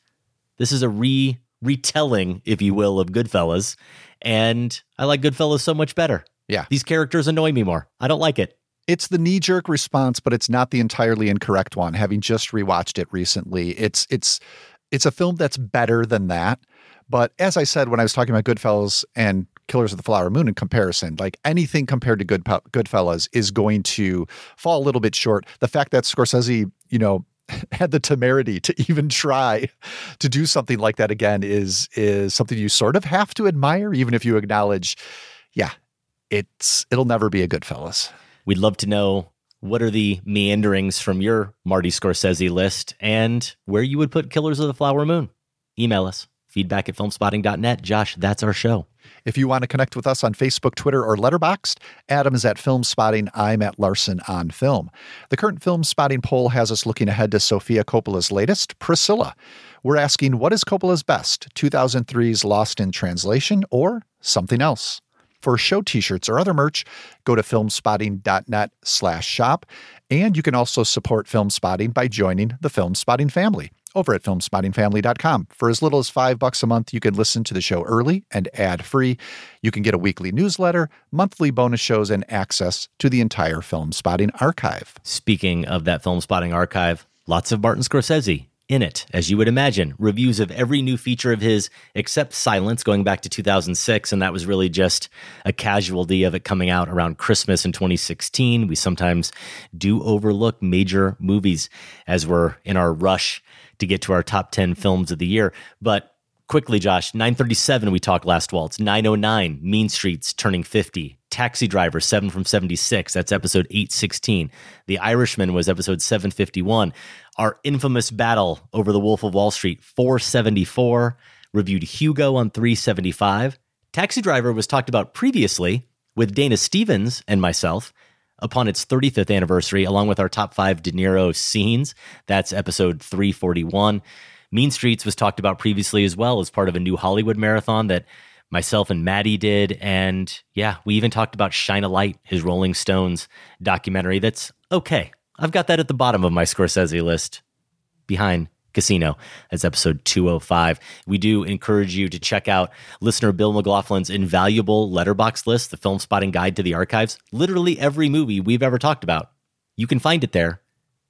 [SPEAKER 5] this is a re retelling, if you will, of Goodfellas. And I like Goodfellas so much better.
[SPEAKER 4] Yeah.
[SPEAKER 5] These characters annoy me more. I don't like it.
[SPEAKER 4] It's the knee jerk response, but it's not the entirely incorrect one. Having just rewatched it recently, it's it's it's a film that's better than that. But as I said when I was talking about Goodfellas and Killers of the Flower Moon in comparison, like anything compared to Good Goodfellas is going to fall a little bit short. The fact that Scorsese, you know, had the temerity to even try to do something like that again is is something you sort of have to admire, even if you acknowledge, yeah, it's it'll never be a Goodfellas.
[SPEAKER 5] We'd love to know what are the meanderings from your Marty Scorsese list and where you would put Killers of the Flower Moon. Email us feedback at filmspotting.net. Josh, that's our show.
[SPEAKER 4] If you want to connect with us on Facebook, Twitter, or Letterboxd, Adam is at Filmspotting. I'm at Larsen on Film. The current Filmspotting poll has us looking ahead to Sofia Coppola's latest, Priscilla. We're asking, what is Coppola's best, 2003's Lost in Translation or something else? For show t-shirts or other merch, go to filmspotting.net slash shop. And you can also support Filmspotting by joining the Filmspotting family over at filmspottingfamily.com. For as little as five bucks a month, you can listen to the show early and ad-free. You can get a weekly newsletter, monthly bonus shows, and access to the entire Filmspotting archive.
[SPEAKER 5] Speaking of that Filmspotting archive, lots of Martin Scorsese in it, as you would imagine. Reviews of every new feature of his, except Silence, going back to 2006. And that was really just a casualty of it coming out around Christmas in 2016. We sometimes do overlook major movies as we're in our rush to get to our top 10 films of the year. But quickly, Josh, 937, we talked last waltz. 909, Mean Streets turning 50. Taxi Driver, 7 from 76. That's episode 816. The Irishman was episode 751. Our infamous battle over The Wolf of Wall Street, 474. Reviewed Hugo on 375. Taxi Driver was talked about previously with Dana Stevens and myself upon its 35th anniversary, along with our top five De Niro scenes. That's episode 341. Mean Streets was talked about previously as well as part of a new Hollywood marathon that myself and Matty did. And yeah, we even talked about Shine a Light, his Rolling Stones documentary. That's okay. I've got that at the bottom of my Scorsese list behind Casino. That's episode 205. We do encourage you to check out listener Bill McLaughlin's invaluable Letterboxd list, the Filmspotting guide to the archives. Literally every movie we've ever talked about. You can find it there,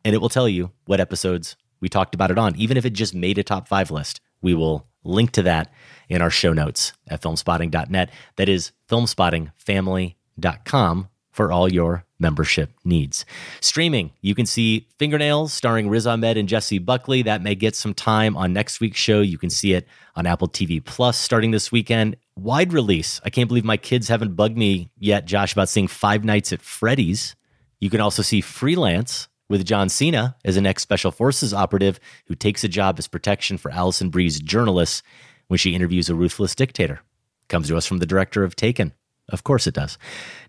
[SPEAKER 5] and it will tell you what episodes we talked about it on, even if it just made a top five list. We will link to that in our show notes at filmspotting.net. That is filmspottingfamily.com for all your membership needs. Streaming, you can see Fingernails starring Riz Ahmed and Jessie Buckley. That may get some time on next week's show. You can see it on Apple TV Plus starting this weekend. Wide release. I can't believe my kids haven't bugged me yet, Josh, about seeing Five Nights at Freddy's. You can also see Freelance with John Cena as an ex Special Forces operative who takes a job as protection for Alison Brie's journalists when she interviews a ruthless dictator. Comes to us from the director of Taken. Of course it does.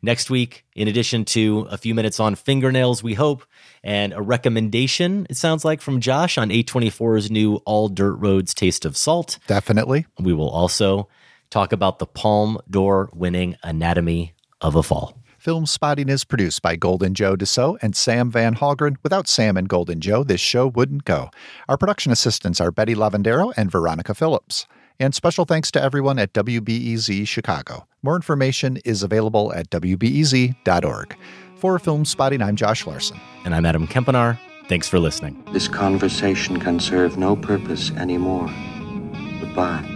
[SPEAKER 5] Next week, in addition to a few minutes on fingernails, we hope, and a recommendation, it sounds like, from Josh on A24's new All Dirt Roads Taste of Salt.
[SPEAKER 4] Definitely.
[SPEAKER 5] We will also talk about the Palme d'Or winning Anatomy of a Fall.
[SPEAKER 4] Filmspotting is produced by Golden Joe Deso and Sam Van Hallgren. Without Sam and Golden Joe, this show wouldn't go. Our production assistants are Betty Lavandero and Veronica Phillips. And special thanks to everyone at WBEZ Chicago. More information is available at WBEZ.org. For Filmspotting, I'm Josh Larsen.
[SPEAKER 5] And I'm Adam Kempenaar. Thanks for listening.
[SPEAKER 16] This conversation can serve no purpose anymore. Goodbye.